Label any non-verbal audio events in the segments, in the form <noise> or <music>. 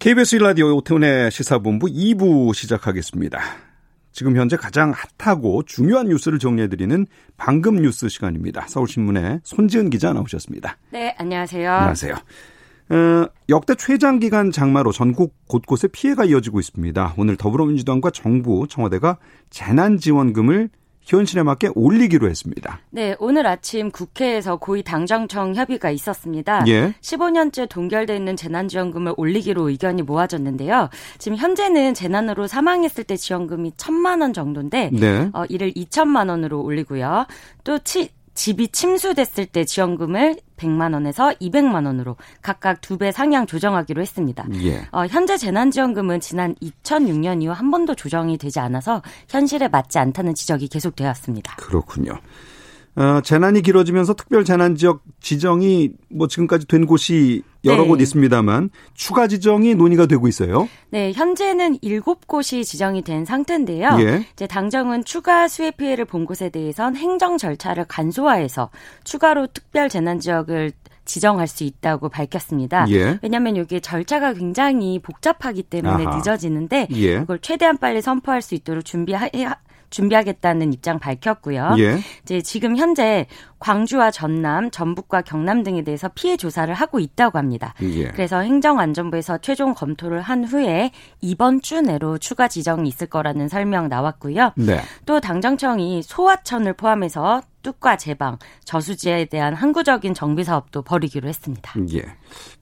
KBS 라디오 오태훈의 시사본부 2부 시작하겠습니다. 지금 현재 가장 핫하고 중요한 뉴스를 정리해드리는 방금 뉴스 시간입니다. 서울신문의 손지은 기자 나오셨습니다. 네, 안녕하세요. 안녕하세요. 어, 역대 최장기간 장마로 전국 곳곳에 피해가 이어지고 있습니다. 오늘 더불어민주당과 정부, 청와대가 재난지원금을 현실에 맞게 올리기로 했습니다. 네, 오늘 아침 국회에서 고위 당정청 협의가 있었습니다. 예. 15년째 동결돼 있는 재난지원금을 올리기로 의견이 모아졌는데요. 지금 현재는 재난으로 사망했을 때 지원금이 1천만 원 정도인데 네. 어, 이를 2천만 원으로 올리고요. 또 치, 집이 침수됐을 때 지원금을 100만 원에서 200만 원으로 각각 두 배 상향 조정하기로 했습니다. 예. 어, 현재 재난지원금은 지난 2006년 이후 한 번도 조정이 되지 않아서 현실에 맞지 않다는 지적이 계속되어 왔습니다. 그렇군요. 어, 재난이 길어지면서 특별 재난 지역 지정이 뭐 지금까지 된 곳이 여러 네. 곳 있습니다만 추가 지정이 논의가 되고 있어요. 네, 현재는 일곱 곳이 지정이 된 상태인데요. 예. 이제 당정은 추가 수해 피해를 본 곳에 대해선 행정 절차를 간소화해서 추가로 특별 재난 지역을 지정할 수 있다고 밝혔습니다. 예. 왜냐하면 이게 절차가 굉장히 복잡하기 때문에 아하. 늦어지는데 예. 그걸 최대한 빨리 선포할 수 있도록 준비하 준비하겠다는 입장 밝혔고요. 예. 이제 지금 현재 광주와 전남, 전북과 경남 등에 대해서 피해 조사를 하고 있다고 합니다. 예. 그래서 행정안전부에서 최종 검토를 한 후에 이번 주 내로 추가 지정이 있을 거라는 설명 나왔고요. 네. 또 당정청이 소화천을 포함해서 뚝과 제방, 저수지에 대한 항구적인 정비 사업도 벌이기로 했습니다. 예.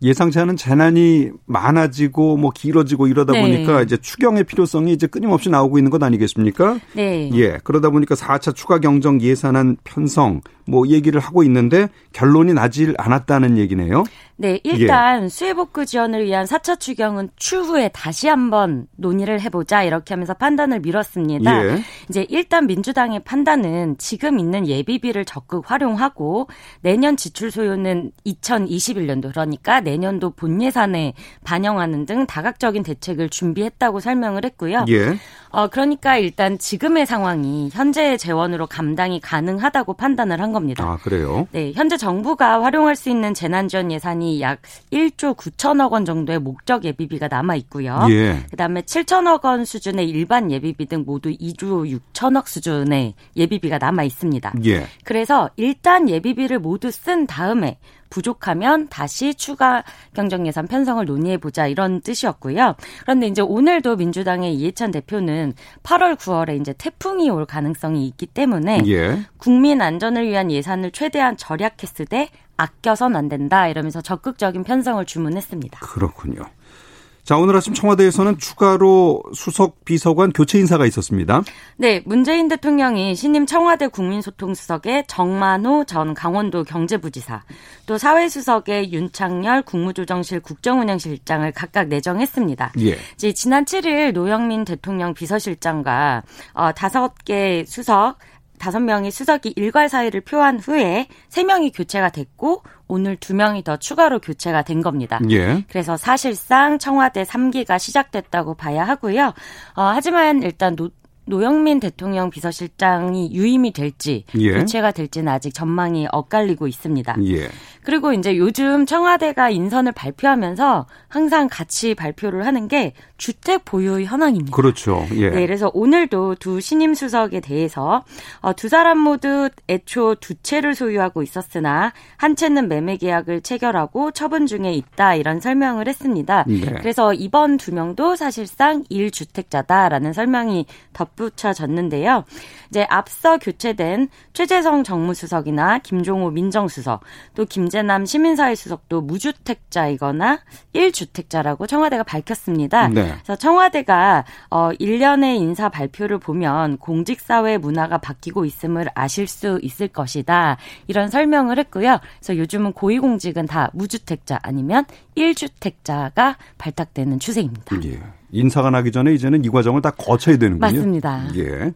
예상치 않은 재난이 많아지고 뭐 길어지고 이러다 네. 보니까 이제 추경의 필요성이 이제 끊임없이 나오고 있는 것 아니겠습니까? 네. 예. 그러다 보니까 4차 추가 경정 예산안 편성 뭐 얘기를 하고 있는데 결론이 나질 않았다는 얘기네요. 네, 일단 수해 복구 지원을 위한 4차 추경은 추후에 다시 한번 논의를 해보자 이렇게 하면서 판단을 미뤘습니다. 예. 이제 일단 민주당의 판단은 지금 있는 예비비를 적극 활용하고 내년 지출 소요는 2021년도 그러니까 내년도 본 예산에 반영하는 등 다각적인 대책을 준비했다고 설명을 했고요. 예. 어, 그러니까 일단 지금의 상황이 현재의 재원으로 감당이 가능하다고 판단을 한 겁니다. 아, 그래요? 네, 현재 정부가 활용할 수 있는 재난지원 예산이 약 1조 9천억 원 정도의 목적 예비비가 남아 있고요. 예. 그다음에 7천억 원 수준의 일반 예비비 등 모두 2조 6천억 수준의 예비비가 남아 있습니다. 예. 그래서 일단 예비비를 모두 쓴 다음에 부족하면 다시 추가 경정 예산 편성을 논의해 보자 이런 뜻이었고요. 그런데 이제 오늘도 민주당의 이해찬 대표는 8월 9월에 이제 태풍이 올 가능성이 있기 때문에 예. 국민 안전을 위한 예산을 최대한 절약했을 때 아껴선 안 된다 이러면서 적극적인 편성을 주문했습니다. 그렇군요. 자, 오늘 아침 청와대에서는 추가로 수석 비서관 교체 인사가 있었습니다. 네, 문재인 대통령이 신임 청와대 국민소통수석에 정만호 전 강원도 경제부지사, 또 사회수석에 윤창열 국무조정실 국정운영실장을 각각 내정했습니다. 예. 지난 7일 노영민 대통령 비서실장과 어, 다섯 개 수석 다섯 명의 수석이 일괄 사의를 표한 후에 세 명이 교체가 됐고 오늘 두 명이 더 추가로 교체가 된 겁니다. 예. 그래서 사실상 청와대 3기가 시작됐다고 봐야 하고요. 어, 하지만 일단 노, 노영민 대통령 비서실장이 유임이 될지 예. 교체가 될지는 아직 전망이 엇갈리고 있습니다. 예. 그리고 이제 요즘 청와대가 인선을 발표하면서 항상 같이 발표를 하는 게 주택 보유 현황입니다. 그렇죠. 예. 네, 그래서 오늘도 두 신임 수석에 대해서 어, 두 사람 모두 애초 두 채를 소유하고 있었으나 한 채는 매매 계약을 체결하고 처분 중에 있다 이런 설명을 했습니다. 네. 그래서 이번 두 명도 사실상 1주택자다라는 설명이 덧붙 덧붙여졌는데요. 이제 앞서 교체된 최재성 정무수석이나 김종호 민정수석, 또 김재 남 시민사회 수석도 무주택자이거나 1주택자라고 청와대가 밝혔습니다. 네. 그래서 청와대가 어 1년의 인사 발표를 보면 공직사회 문화가 바뀌고 있음을 아실 수 있을 것이다. 이런 설명을 했고요. 그래서 요즘은 고위공직은 다 무주택자 아니면 1주택자가 발탁되는 추세입니다. 예. 인사가 나기 전에 이제는 이 과정을 다 거쳐야 되는군요. 맞습니다. 예.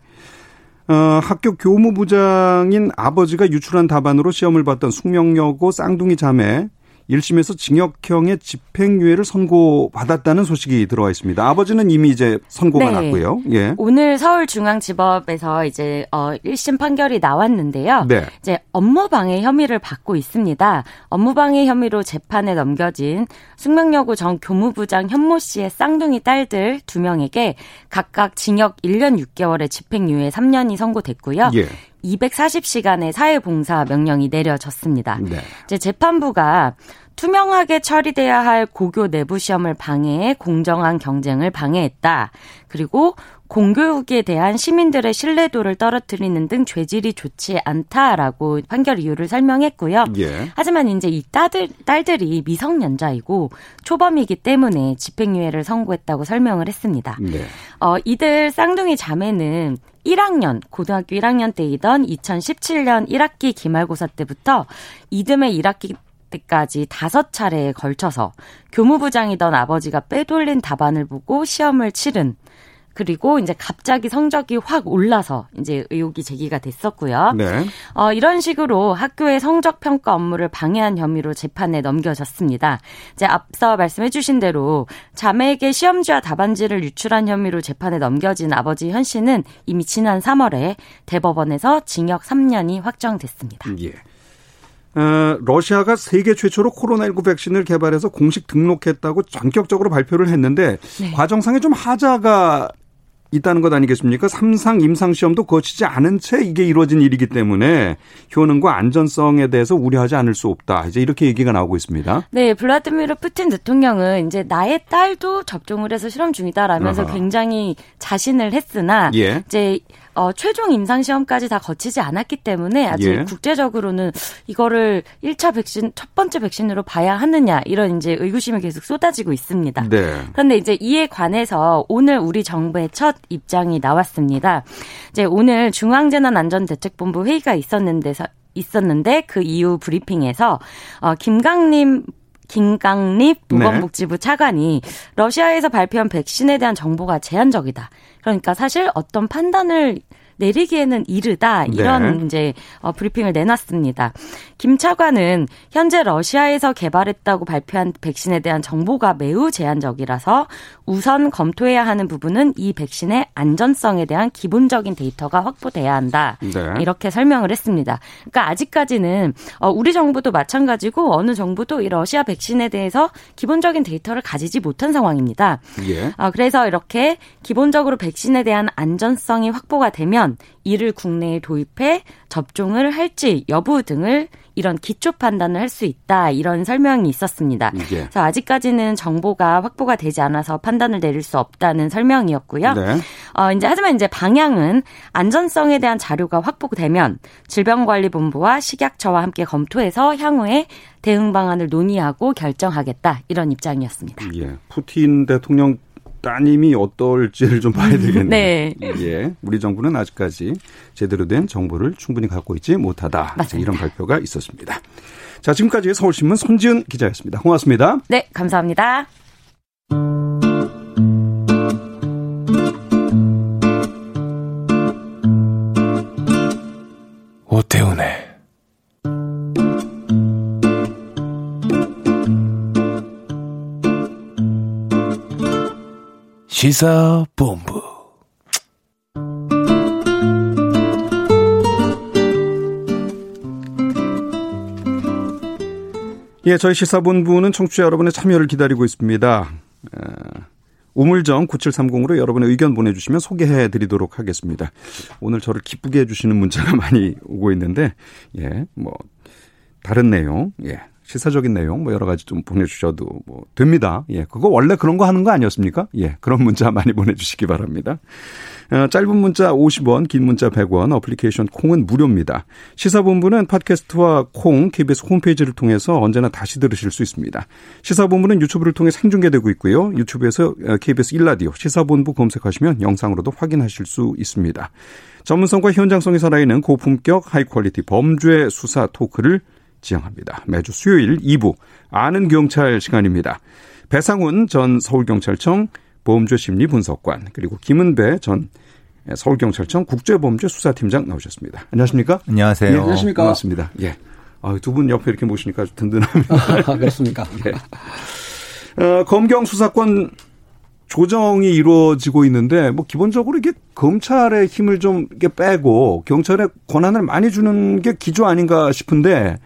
어, 학교 교무부장인 아버지가 유출한 답안으로 시험을 봤던 숙명여고 쌍둥이 자매 1심에서 징역형의 집행유예를 선고받았다는 소식이 들어와 있습니다. 아버지는 이미 이제 선고가 네. 났고요. 예. 오늘 서울중앙지법에서 이제 어 1심 판결이 나왔는데요. 네. 이제 업무방해 혐의를 받고 있습니다. 업무방해 혐의로 재판에 넘겨진 숙명여고 전 교무부장 현모 씨의 쌍둥이 딸들 두 명에게 각각 징역 1년 6개월의 집행유예 3년이 선고됐고요. 예. 240시간의 사회봉사 명령이 내려졌습니다. 네. 이제 재판부가 투명하게 처리돼야 할 고교 내부 시험을 방해해 공정한 경쟁을 방해했다. 그리고 공교육에 대한 시민들의 신뢰도를 떨어뜨리는 등 죄질이 좋지 않다라고 판결 이유를 설명했고요. 예. 하지만 이제 이 딸들, 딸들이 미성년자이고 초범이기 때문에 집행유예를 선고했다고 설명을 했습니다. 네. 어, 이들 쌍둥이 자매는 1학년, 고등학교 1학년 때이던 2017년 1학기 기말고사 때부터 이듬해 1학기 때까지 다섯 차례에 걸쳐서 교무부장이던 아버지가 빼돌린 답안을 보고 시험을 치른 그리고 이제 갑자기 성적이 확 올라서 이제 의혹이 제기가 됐었고요. 네. 어, 이런 식으로 학교의 성적 평가 업무를 방해한 혐의로 재판에 넘겨졌습니다. 이제 앞서 말씀해 주신 대로 자매에게 시험지와 답안지를 유출한 혐의로 재판에 넘겨진 아버지 현 씨는 이미 지난 3월에 대법원에서 징역 3년이 확정됐습니다. 예. 어, 러시아가 세계 최초로 코로나19 백신을 개발해서 공식 등록했다고 전격적으로 발표를 했는데 네. 과정상에 좀 하자가 있다는 것 아니겠습니까? 삼상 임상 시험도 거치지 않은 채 이게 이루어진 일이기 때문에 효능과 안전성에 대해서 우려하지 않을 수 없다. 이제 이렇게 얘기가 나오고 있습니다. 네, 블라드미르 푸틴 대통령은 이제 나의 딸도 접종을 해서 실험 중이다라면서 아하. 굉장히 자신을 했으나 예. 이제 어, 최종 임상 시험까지 다 거치지 않았기 때문에 아직 예. 국제적으로는 이거를 1차 백신 첫 번째 백신으로 봐야 하느냐 이런 이제 의구심이 계속 쏟아지고 있습니다. 네. 그런데 이제 이에 관해서 오늘 우리 정부의 첫 입장이 나왔습니다. 이제 오늘 중앙재난안전대책본부 회의가 있었는데서 있었는데 그 이후 브리핑에서 어 김강림 김강립 보건복지부 네. 차관이 러시아에서 발표한 백신에 대한 정보가 제한적이다. 그러니까 사실 어떤 판단을 내리기에는 이르다 이런 네. 이제 어, 브리핑을 내놨습니다. 김 차관은 현재 러시아에서 개발했다고 발표한 백신에 대한 정보가 매우 제한적이라서 우선 검토해야 하는 부분은 이 백신의 안전성에 대한 기본적인 데이터가 확보돼야 한다. 네. 이렇게 설명을 했습니다. 그러니까 아직까지는 어, 우리 정부도 마찬가지고 어느 정부도 이 러시아 백신에 대해서 기본적인 데이터를 가지지 못한 상황입니다. 예. 어, 그래서 이렇게 기본적으로 백신에 대한 안전성이 확보가 되면 이를 국내에 도입해 접종을 할지 여부 등을 이런 기초 판단을 할 수 있다 이런 설명이 있었습니다. 예. 그래서 아직까지는 정보가 확보가 되지 않아서 판단을 내릴 수 없다는 설명이었고요. 네. 어 이제 하지만 이제 방향은 안전성에 대한 자료가 확보되면 질병관리본부와 식약처와 함께 검토해서 향후에 대응 방안을 논의하고 결정하겠다 이런 입장이었습니다. 예. 푸틴 대통령 따님이 어떨지를 좀 봐야 되겠네요. 네. 예. 우리 정부는 아직까지 제대로 된 정보를 충분히 갖고 있지 못하다. 맞습니다. 이런 발표가 있었습니다. 자, 지금까지 서울신문 손지은 기자였습니다. 고맙습니다. 네, 감사합니다. 오태훈의 시사본부. 예, 저희 시사본부는 청취자 여러분의 참여를 기다리고 있습니다. 우물정 9730으로 여러분의 의견 보내주시면 소개해 드리도록 하겠습니다. 오늘 저를 기쁘게 해주시는 문자가 <laughs> 많이 오고 있는데, 예, 뭐, 다른 내용, 예, 시사적인 내용 뭐 여러 가지 좀 보내주셔도 뭐 됩니다. 예, 그거 원래 그런 거 하는 거 아니었습니까? 예, 그런 문자 <laughs> 많이 보내주시기 바랍니다. 어, 짧은 문자 50원, 긴 문자 100원, 어플리케이션 콩은 무료입니다. 시사본부는 팟캐스트와 콩, KBS 홈페이지를 통해서 언제나 다시 들으실 수 있습니다. 시사본부는 유튜브를 통해 생중계되고 있고요. 유튜브에서 KBS 어, 1라디오 시사본부 검색하시면 영상으로도 확인하실 수 있습니다. 전문성과 현장성이 살아있는 고품격 high quality 범죄 수사 토크를 지향합니다. 매주 수요일 2부 아는 경찰 시간입니다. 배상훈 전 서울경찰청 범죄심리 분석관 그리고 김은배 전 서울경찰청 국제범죄수사팀장 나오셨습니다. 안녕하십니까? 안녕하세요. 예, 안녕하십니까? 반갑습니다. 예. 아, 두 분 옆에 이렇게 모시니까 아주 든든합니다. <laughs> 아, 그렇습니까? 예. 어, 검경 수사권 조정이 이루어지고 있는데 뭐 기본적으로 이게 검찰의 힘을 좀 이렇게 빼고 경찰의 권한을 많이 주는 게 기조 아닌가 싶은데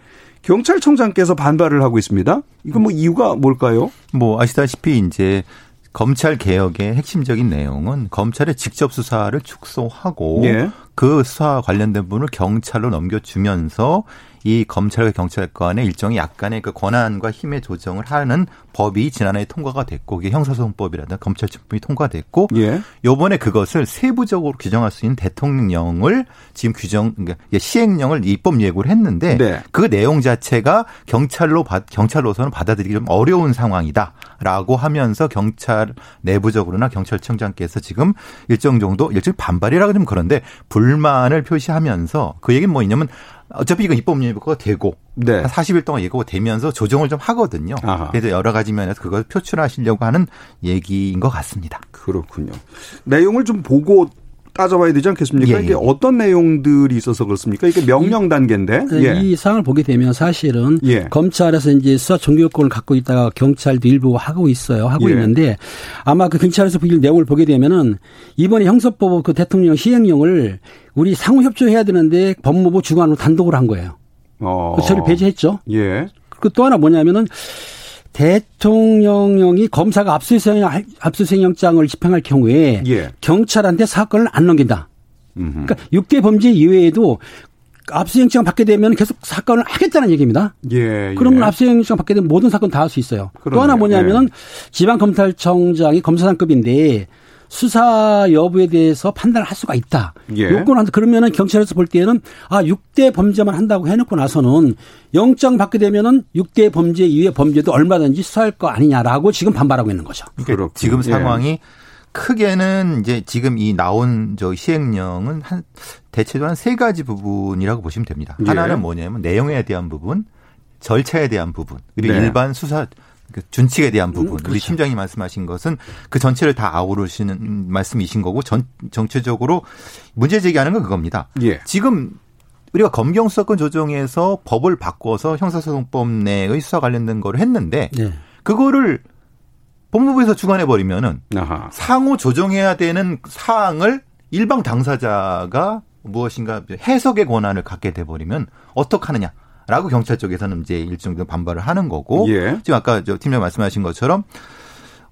경찰청장께서 반발을 하고 있습니다. 이건 뭐 이유가 뭘까요? 뭐 아시다시피 이제 검찰 개혁의 핵심적인 내용은 검찰의 직접 수사를 축소하고 예. 그 수사 관련된 부분을 경찰로 넘겨주면서 이 검찰과 경찰관의 일종의 약간의 그 권한과 힘의 조정을 하는 법이 지난해 통과가 됐고 그게 형사소송법이라든가 검찰청법이 통과됐고 예. 요번에 그것을 세부적으로 규정할 수 있는 대통령령을 지금 규정 그러니까 시행령을 입법 예고를 했는데 네. 그 내용 자체가 경찰로 받- 경찰로서는 받아들이기 좀 어려운 상황이다라고 하면서 경찰 내부적으로나 경찰청장께서 지금 일정 정도 일종 반발이라고 좀 그런데 불만을 표시하면서 그 얘기는 뭐냐면 어차피 이거 입법 예고가 되고 네. 한 40일 동안 예고가 되면서 조정을 좀 하거든요. 아하. 그래서 여러 가지 면에서 그걸 표출하시려고 하는 얘기인 것 같습니다. 그렇군요. 내용을 좀 보고 따져봐야 되지 않겠습니까? 예, 예. 이게 어떤 내용들이 있어서 그렇습니까? 이게 명령 단계인데. 예. 이 사항을 보게 되면 사실은 예. 검찰에서 이제 수사 종교권을 갖고 있다가 경찰도 일부 하고 있어요. 하고 예. 있는데 아마 그 경찰에서 이 내용을 보게 되면은 이번에 형사법 그 대통령 시행령을 우리 상호 협조해야 되는데 법무부 주관으로 단독으로 한 거예요. 어. 그 처리 배제했죠. 예. 그 또 하나 뭐냐면은 대통령령이 검사가 압수수색 압수수색영장을 집행할 경우에 예. 경찰한테 사건을 안 넘긴다. 음흠. 그러니까 6대 범죄 이외에도 압수영장 받게 되면 계속 사건을 하겠다는 얘기입니다. 예. 그러면 예. 압수영장 받게 되면 모든 사건 다 할 수 있어요. 또 그러네요. 하나 뭐냐면은 지방검찰청장이 검사장급인데 수사 여부에 대해서 판단을 할 수가 있다. 예. 요건 한 그러면은 경찰에서 볼 때는 아 6대 범죄만 한다고 해놓고 나서는 영장 받게 되면은 6대 범죄 이외의 범죄도 얼마든지 수사할 거 아니냐라고 지금 반발하고 있는 거죠. 그러니까 그렇군요. 지금 예. 상황이 크게는 이제 지금 이 나온 저 시행령은 한 대체로 한 세 가지 부분이라고 보시면 됩니다. 예. 하나는 뭐냐면 내용에 대한 부분, 절차에 대한 부분, 그리고 네. 일반 수사 그 준칙에 대한 부분. 음, 우리 그렇죠. 팀장이 말씀하신 것은 그 전체를 다 아우르시는 말씀이신 거고 전 정체적으로 문제 제기하는 건 그겁니다. 예. 지금 우리가 검경 수사권 조정에서 법을 바꿔서 형사소송법 내의 수사 관련된 거를 했는데 네. 그거를 법무부에서 주관해 버리면은. 상호 조정해야 되는 사항을 일방 당사자가 무엇인가 해석의 권한을 갖게 돼 버리면 어떡하느냐. 라고 경찰 쪽에서는 이제 일정 정도 반발을 하는 거고 예. 지금 아까 저 팀장 말씀하신 것처럼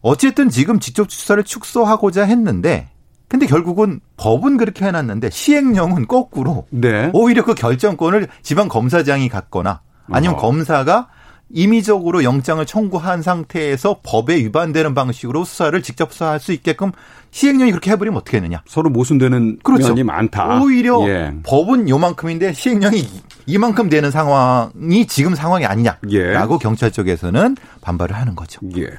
어쨌든 지금 직접 수사를 축소하고자 했는데 근데 결국은 법은 그렇게 해놨는데 시행령은 거꾸로 네. 오히려 그 결정권을 지방 검사장이 갖거나 아니면 어허. 검사가 임의적으로 영장을 청구한 상태에서 법에 위반되는 방식으로 수사를 직접 수사할 수 있게끔 시행령이 그렇게 해버리면 어떻게 되느냐. 서로 모순되는 그렇죠. 면이 많다. 오히려 예. 법은 요만큼인데 시행령이 이- 이만큼 되는 상황이 지금 상황이 아니냐라고 예. 경찰 쪽에서는 반발을 하는 거죠. 예.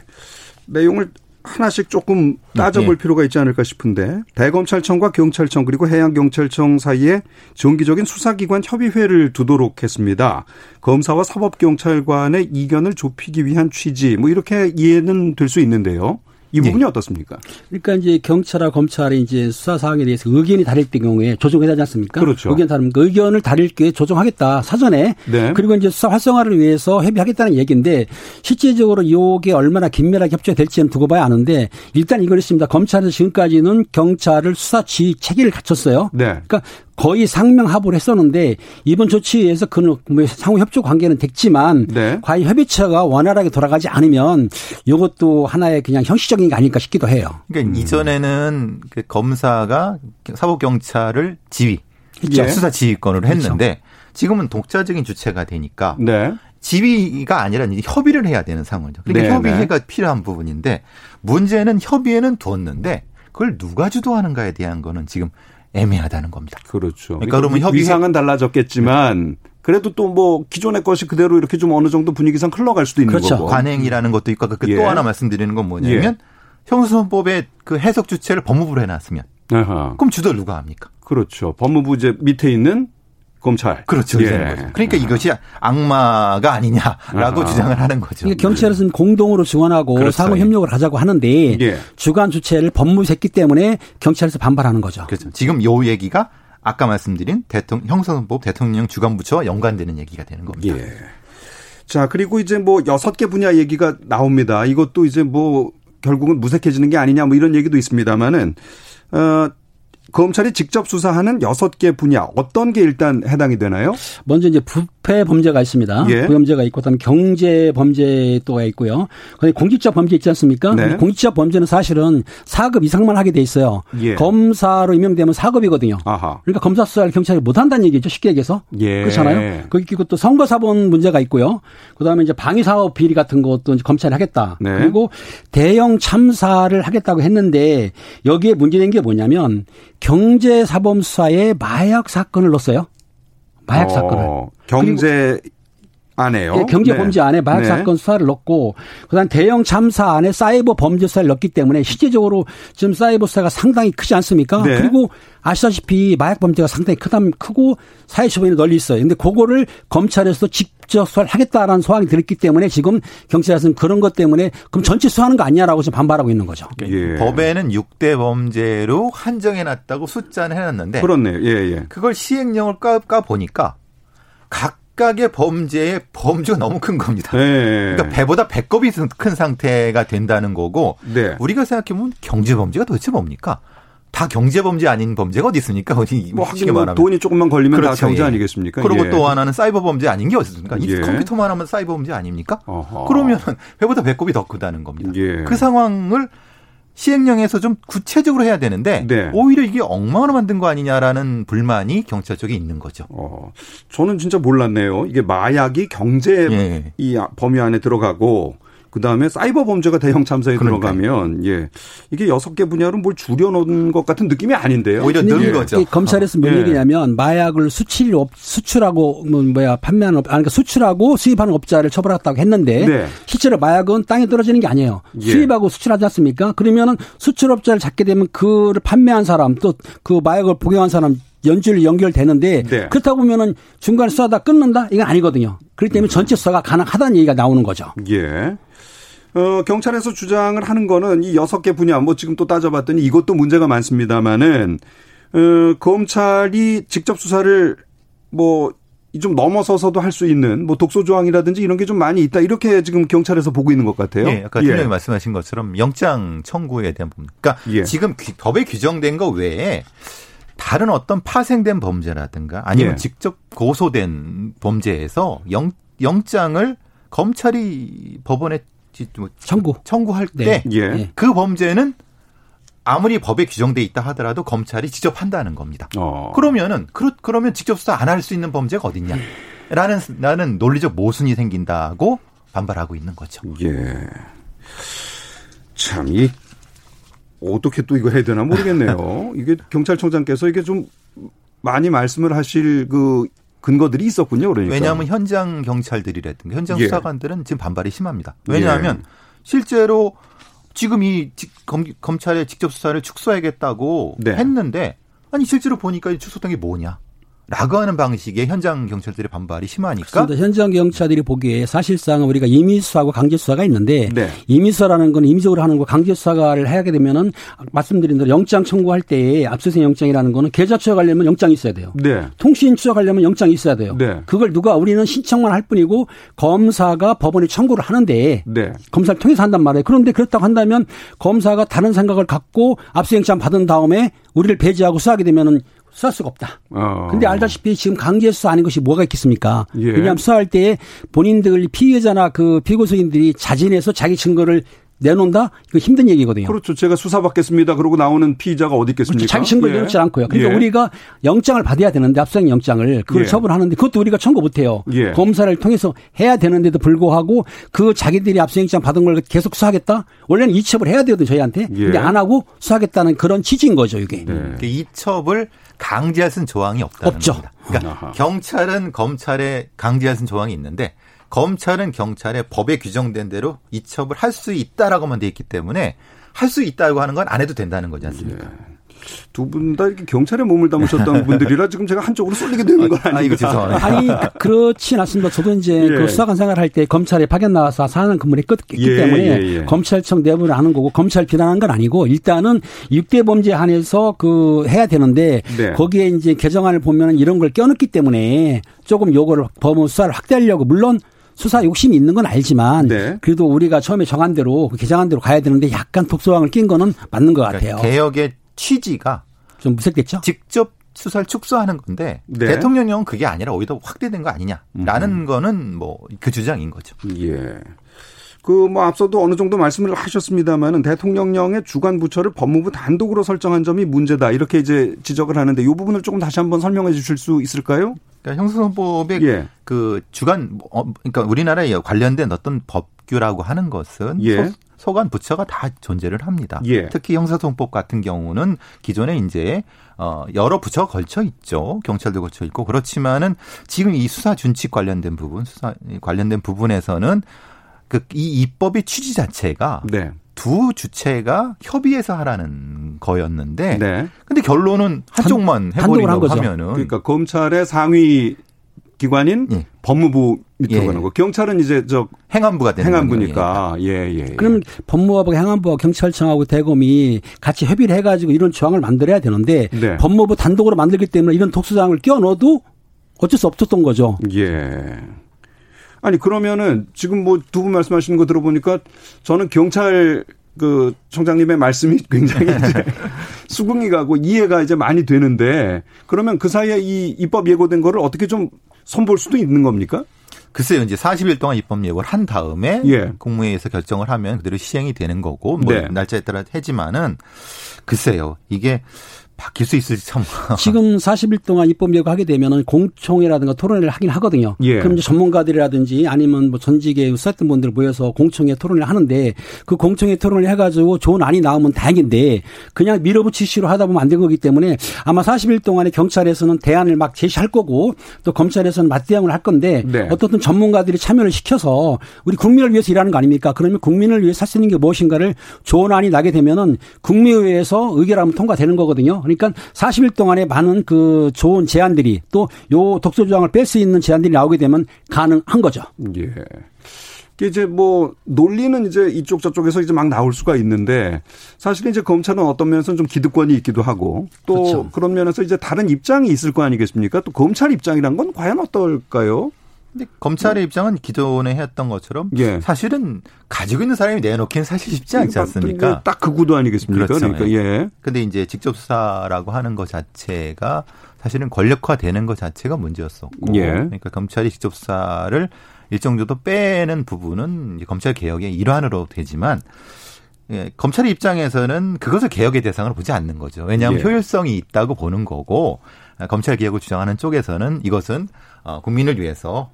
내용을 하나씩 조금 따져볼 예. 필요가 있지 않을까 싶은데 대검찰청과 경찰청 그리고 해양경찰청 사이에 정기적인 수사기관 협의회를 두도록 했습니다. 검사와 사법경찰관의 이견을 좁히기 위한 취지 뭐 이렇게 이해는 될 수 있는데요. 이 부분이 어떻습니까? 그러니까 이제 경찰과 검찰이 이제 수사 사항에 대해서 의견이 다를 때 경우에 조정해야 하지 않습니까? 그렇죠. 의견 다르면 그 의견을 다를 게 조정하겠다 사전에. 네. 그리고 이제 수사 활성화를 위해서 협의하겠다는 얘기인데 실제적으로 이게 얼마나 긴밀하게 협조될지는 두고 봐야 아는데 일단 이걸 했습니다. 검찰에서 지금까지는 경찰을 수사 지휘 체계를 갖췄어요. 네. 그러니까 거의 상명하부를 했었는데 이번 조치에 의해서 그는 뭐 상호 협조 관계는 됐지만 네. 과연 협의체가 원활하게 돌아가지 않으면 이것도 하나의 그냥 형식적인 게 아닐까 싶기도 해요. 그러니까 이전에는 그 검사가 사법 경찰을 지휘, 예. 수사 지휘권으로 했는데 지금은 독자적인 주체가 되니까 네. 지위가 아니라 이제 협의를 해야 되는 상황이죠. 그러니까 네, 협의가 필요한 부분인데 문제는 협의에는 두었는데 그걸 누가 주도하는가에 대한 거는 지금 애매하다는 겁니다. 그렇죠. 그러니까 그러면 협의- 위상은 달라졌겠지만 그래도 또 뭐 기존의 것이 그대로 이렇게 좀 어느 정도 분위기상 흘러갈 수도 있는 그렇죠. 거고. 관행이라는 것도 있고 그 예. 또 하나 말씀드리는 건 뭐냐면 형사소송법의 그 해석 주체를 법무부로 해놨으면 아하. 그럼 주도를 누가 합니까? 그렇죠. 법무부 이제 밑에 있는 검찰. 그렇죠. 예. 거죠. 그러니까 이것이 악마가 아니냐라고 아하. 주장을 하는 거죠. 그러니까 경찰에서는 공동으로 지원하고 그렇죠. 상호 협력을 하자고 하는데 예. 주관 주체를 법무부에서 했기 때문에 경찰에서 반발하는 거죠. 그렇죠. 지금 요 얘기가 아까 말씀드린 대통령 형사소송법 대통령 주관부처와 연관되는 얘기가 되는 겁니다. 예. 자, 그리고 이제 뭐 여섯 개 분야 얘기가 나옵니다. 이것도 이제 뭐 결국은 무색해지는 게 아니냐 뭐 이런 얘기도 있습니다만은 어 검찰이 직접 수사하는 여섯 개 분야 어떤 게 일단 해당이 되나요? 먼저 이제 부 패 범죄가 있습니다. 예. 부범죄가 있고 그다음에 경제 범죄 또가 있고요. 그다음에 공직자 범죄 있지 않습니까? 네. 공직자 범죄는 사실은 4급 이상만 하게 돼 있어요. 예. 검사로 임명되면 4급이거든요. 아하. 그러니까 검사 수사를 경찰이 못 한다는 얘기죠. 쉽게 얘기해서. 예. 그렇잖아요. 있고 또 선거 사본 문제가 있고요. 그다음에 이제 방위 사업 비리 같은 것도 이제 검찰이 하겠다. 네. 그리고 대형 참사를 하겠다고 했는데 여기에 문제된 게 뭐냐면 경제 사범 수사에 마약 사건을 넣었어요. 마약 사건을. 어, 경제 안에요. 예, 경제 네. 범죄 안에 마약 네. 사건 수사를 넣고 그다음 대형 참사 안에 사이버 범죄 수사를 넣기 때문에 실제적으로 지금 사이버 수사가 상당히 크지 않습니까? 네. 그리고 아시다시피 마약 범죄가 상당히 크다 크고 사회 처분이 널리 있어요. 근데 그거를 검찰에서 직접 수사를 하겠다라는 소환이 들었기 때문에 지금 경찰에서는 그런 것 때문에 그럼 전체 수사하는 거 아니냐라고 지금 반발하고 있는 거죠. 예. 법에는 6대 범죄로 한정해 놨다고 숫자는 해 놨는데 그렇네요. 예, 예. 그걸 시행령을 까, 까 보니까 각 각의 범죄의 범주가 너무 큰 겁니다. 네. 그러니까 배보다 배꼽이 큰 상태가 된다는 거고 네. 우리가 생각해보면 경제 범죄가 도대체 뭡니까? 다 경제 범죄 아닌 범죄가 어디 있습니까? <laughs> 어디 뭐 쉽게 뭐 말하면. 돈이 조금만 걸리면 다 그렇죠, 경제 예. 아니겠습니까? 그리고 예. 또 하나는 사이버 범죄 아닌 게 어디 있습니까? 이 예. 컴퓨터만 하면 사이버 범죄 아닙니까? 어허. 그러면 배보다 배꼽이 더 크다는 겁니다. 예. 그 상황을 시행령에서 좀 구체적으로 해야 되는데 네. 오히려 이게 엉망으로 만든 거 아니냐라는 불만이 경찰 쪽에 있는 거죠. 어, 저는 진짜 몰랐네요. 이게 마약이 경제 예. 이 범위 안에 들어가고 그 다음에 사이버 범죄가 대형 참사에 그러니까요. 들어가면 예 이게 여섯 개 분야로 뭘 줄여놓은 것 같은 느낌이 아닌데요. 오히려 는 거죠. 검찰에서 뭔 예. 얘기냐면 마약을 수출 업 수출하고 뭐 뭐야 판매하는 업, 아니 그러니까 수출하고 수입하는 업자를 처벌했다고 했는데 네. 실제로 마약은 땅에 떨어지는 게 아니에요. 예. 수입하고 수출하지 않습니까? 그러면은 수출업자를 잡게 되면 그를 판매한 사람 또 그 마약을 복용한 사람 연줄 연결되는데 네. 그렇다 보면은 중간에 수사다 끊는다 이건 아니거든요. 그렇기 때문에 전체 수사가 가능하다는 얘기가 나오는 거죠. 예. 어, 경찰에서 주장을 하는 거는 이 여섯 개 분야, 뭐 지금 또 따져봤더니 이것도 문제가 많습니다만은, 어, 검찰이 직접 수사를 뭐, 좀 넘어서서도 할 수 있는 뭐 독소 조항이라든지 이런 게 좀 많이 있다. 이렇게 지금 경찰에서 보고 있는 것 같아요. 예, 아까 팀장님 말씀하신 것처럼 영장 청구에 대한 부분. 그러니까 예. 지금 규- 법에 규정된 거 외에 다른 어떤 파생된 범죄라든가 아니면 예. 직접 고소된 범죄에서 영, 영장을 검찰이 법원에 지- 뭐 청구. 청구할 네. 때 예. 예. 그 범죄는 아무리 법에 규정돼 있다 하더라도 검찰이 직접 한다는 겁니다. 어. 그러면은 그러, 그러면 직접 수사 안 할 수 있는 범죄가 어딨냐? 라는 나는 논리적 모순이 생긴다고 반발하고 있는 거죠. 예. 참, 이, 어떻게 또 이거 해야 되나 모르겠네요. <laughs> 이게 경찰청장께서 이게 좀 많이 말씀을 하실 그 근거들이 있었군요. 그러니까. 왜냐하면 현장 경찰들이라든가 현장 예. 수사관들은 지금 반발이 심합니다. 왜냐하면 실제로 지금 이 직- 검, 검찰의 직접 수사를 축소하겠다고 네. 했는데 아니 실제로 보니까 이 축소된 게 뭐냐? 라고 하는 방식의 현장 경찰들의 반발이 심하니까 그렇습니다. 현장 경찰들이 보기에 사실상 우리가 임의수사하고 강제수사가 있는데 네. 임의수사라는 건 임의적으로 하는 거 강제수사를 하게 되면은 말씀드린 대로 영장 청구할 때에 압수수색 영장이라는 거는 계좌 추적하려면 영장이 있어야 돼요. 네. 통신 추적하려면 영장이 있어야 돼요. 네. 그걸 누가 우리는 신청만 할 뿐이고 검사가 법원에 청구를 하는데 네. 검사를 통해서 한단 말이에요. 그런데 그렇다고 한다면 검사가 다른 생각을 갖고 압수영장 받은 다음에 우리를 배제하고 수사하게 되면은 수사할 수가 없다. 어. 근데 알다시피 지금 강제 수사 아닌 것이 뭐가 있겠습니까? 예. 왜냐하면 수사할 때 본인들 피해자나 그 피고소인들이 자진해서 자기 증거를 내놓는다? 이거 힘든 얘기거든요. 그렇죠. 제가 수사받겠습니다. 그러고 나오는 피의자가 어디 있겠습니까? 그렇죠. 자기 신고를 예. 내놓지 않고요. 그러니까 예. 우리가 영장을 받아야 되는데 압수수색 영장을 그걸 예. 처분하는데 그것도 우리가 청구 못해요. 예. 검사를 통해서 해야 되는데도 불구하고 그 자기들이 압수영장 받은 걸 계속 수사하겠다? 원래는 이첩을 해야 되거든요. 저희한테. 예. 근데 안 하고 수사하겠다는 그런 취지인 거죠. 이게. 네. 그 이첩을 강제할 쓴 조항이 없다는 없죠. 겁니다. 그러니까 아하. 경찰은 검찰에 강제할 쓴 조항이 있는데 검찰은 경찰에 법에 규정된 대로 이첩을 할 수 있다라고만 돼 있기 때문에 할 수 있다고 하는 건 안 해도 된다는 거지 않습니까? 두 분 다 이렇게 경찰에 몸을 담으셨던 분들이라 <laughs> 지금 제가 한쪽으로 쏠리게 되는 건 아닌가. 아, 이거 죄송합니다. 아니 그렇진 않습니다. 저도 이제 예. 그 수사관 생활 할 때 검찰에 파견 나와서 사는 근무를 했기 예, 때문에 예, 예. 검찰청 내부를 아는 거고 검찰 비난한 건 아니고 일단은 6대 범죄 한해서 그 해야 되는데 네. 거기에 이제 개정안을 보면 이런 걸 껴넣기 때문에 조금 요거를 법무 수사를 확대하려고 물론 수사 욕심이 있는 건 알지만 네. 그래도 우리가 처음에 정한 대로 그 개정한 대로 가야 되는데 약간 독소왕을 낀 거는 맞는 것 같아요. 그러니까 개혁의 취지가 좀 무색됐죠? 직접 수사를 축소하는 건데 네. 대통령령은 그게 아니라 오히려 확대된 거 아니냐라는 음. 거는 뭐 그 주장인 거죠. 예. 그뭐 앞서도 어느 정도 말씀을 하셨습니다만은 대통령령의 주관 부처를 법무부 단독으로 설정한 점이 문제다 이렇게 이제 지적을 하는데 이 부분을 조금 다시 한번 설명해 주실 수 있을까요? 그러니까 형사소송법의 예. 그 주간 어, 그러니까 우리나라에 관련된 어떤 법규라고 하는 것은 예. 소, 소관 부처가 다 존재를 합니다. 예. 특히 형사소송법 같은 경우는 기존에 이제 어 여러 부처가 걸쳐 있죠. 경찰도 걸쳐 있고 그렇지만은 지금 이 수사 준칙 관련된 부분, 수사 관련된 부분에서는 그 이 입법의 취지 자체가 네. 두 주체가 협의해서 하라는 거였는데 네. 근데 결론은 한쪽만 거죠. 하면은 그러니까 검찰의 상위 기관인 예. 법무부 밑으로 예. 가는 거. 경찰은 이제 저 행안부가 되는 행안부니까. 예, 예. 예. 그럼 법무부하고 행안부와 경찰청하고 대검이 같이 협의를 해 가지고 이런 조항을 만들어야 되는데 네. 법무부 단독으로 만들기 때문에 이런 독수장을 끼워 넣어도 어쩔 수 없었던 거죠. 예. 아니 그러면은 지금 뭐 두 분 말씀하시는 거 들어보니까 저는 경찰 그 청장님의 말씀이 <laughs> 굉장히 이제 수긍이 가고 이해가 이제 많이 되는데 그러면 그 사이에 이 입법 예고된 거를 어떻게 좀 손볼 수도 있는 겁니까? 글쎄요, 이제 40일 동안 입법 예고를 한 다음에 예. 국무회의에서 결정을 하면 그대로 시행이 되는 거고 뭐 네. 날짜에 따라 하지만은 글쎄요, 이게 바뀔 수 있을지 참 <laughs> 지금 40일 동안 입법 예고하게 되면은 공청회라든가 토론회를 하긴 하거든요. 예. 그럼 이제 전문가들이라든지 아니면 뭐 전직에 수사했던 분들 모여서 공청회 토론을 하는데 그 공청회 토론을 해가지고 좋은 안이 나오면 다행인데 그냥 밀어붙이시로 하다 보면 안 된 거기 때문에 아마 40일 동안에 경찰에서는 대안을 막 제시할 거고 또 검찰에서는 맞대응을 할 건데 네. 어떻든 전문가들이 참여를 시켜서 우리 국민을 위해서 일하는 거 아닙니까? 그러면 국민을 위해서 할 수 있는 게 무엇인가를 좋은 안이 나게 되면은 국무회의에서 의결하면 통과되는 거거든요. 그러니까 40일 동안에 많은 그 좋은 제안들이 또 요 독소 조항을 뺄 수 있는 제안들이 나오게 되면 가능한 거죠. 예. 이제 뭐 논리는 이제 이쪽 저쪽에서 이제 막 나올 수가 있는데 사실은 이제 검찰은 어떤 면에서는 좀 기득권이 있기도 하고 또 그렇죠. 그런 면에서 이제 다른 입장이 있을 거 아니겠습니까? 또 검찰 입장이란 건 과연 어떨까요? 근데 검찰의 입장은 기존에 했던 것처럼 예. 사실은 가지고 있는 사람이 내놓기는 사실 쉽지 않지 않습니까? 딱 그 구도 아니겠습니까? 그렇죠. 그러니까 예. 근데 이제 직접 수사라고 하는 것 자체가 사실은 권력화되는 것 자체가 문제였었고, 예. 그러니까 검찰이 직접 수사를 일정 정도 빼는 부분은 이제 검찰 개혁의 일환으로 되지만 예, 검찰의 입장에서는 그것을 개혁의 대상으로 보지 않는 거죠. 왜냐하면 예. 효율성이 있다고 보는 거고 아, 검찰 개혁을 주장하는 쪽에서는 이것은 어, 국민을 위해서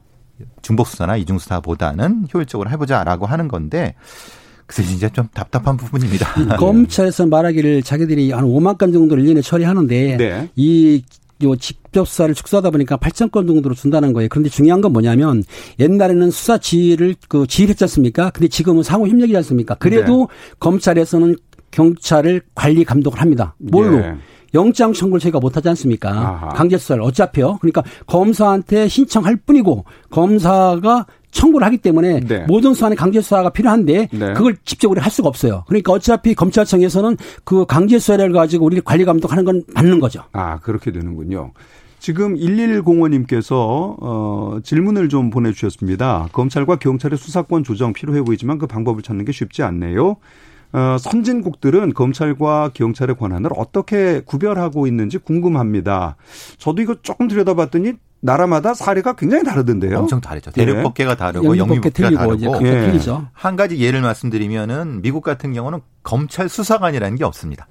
중복 수사나 이중 수사보다는 효율적으로 해보자라고 하는 건데 그래서 진짜 좀 답답한 부분입니다. 검찰에서 말하기를 자기들이 한 5만 건 정도를 1년에 처리하는데 네. 이요 직접 수사를 축소하다 보니까 8천 건 정도로 준다는 거예요. 그런데 중요한 건 뭐냐면 옛날에는 수사 지휘를 그 지휘했지 않습니까? 근데 지금은 상호 협력이지 않습니까? 그래도 검찰에서는 경찰을 관리 감독을 합니다. 뭘로? 예. 영장 청구를 저희가 못하지 않습니까? 아하. 강제 수사를 어차피요. 그러니까 검사한테 신청할 뿐이고 검사가 청구를 하기 때문에 네. 모든 수사는 강제 수사가 필요한데 네. 그걸 직접으로 할 수가 없어요. 그러니까 어차피 검찰청에서는 그 강제 수사를 가지고 우리 관리 감독하는 건 맞는 거죠. 아, 그렇게 되는군요. 지금 1105님께서 어, 질문을 좀 보내주셨습니다. 검찰과 경찰의 수사권 조정 필요해 보이지만 그 방법을 찾는 게 쉽지 않네요. 어, 선진국들은 검찰과 경찰의 권한을 어떻게 구별하고 있는지 궁금합니다. 저도 이거 조금 들여다봤더니 나라마다 사례가 굉장히 다르던데요. 엄청 다르죠. 대륙법계가 다르고 영미법계 영미법계가 틀리고 이제 다르고 예. 틀리죠. 한 가지 예를 말씀드리면은 미국 같은 경우는 검찰 수사관이라는 게 없습니다.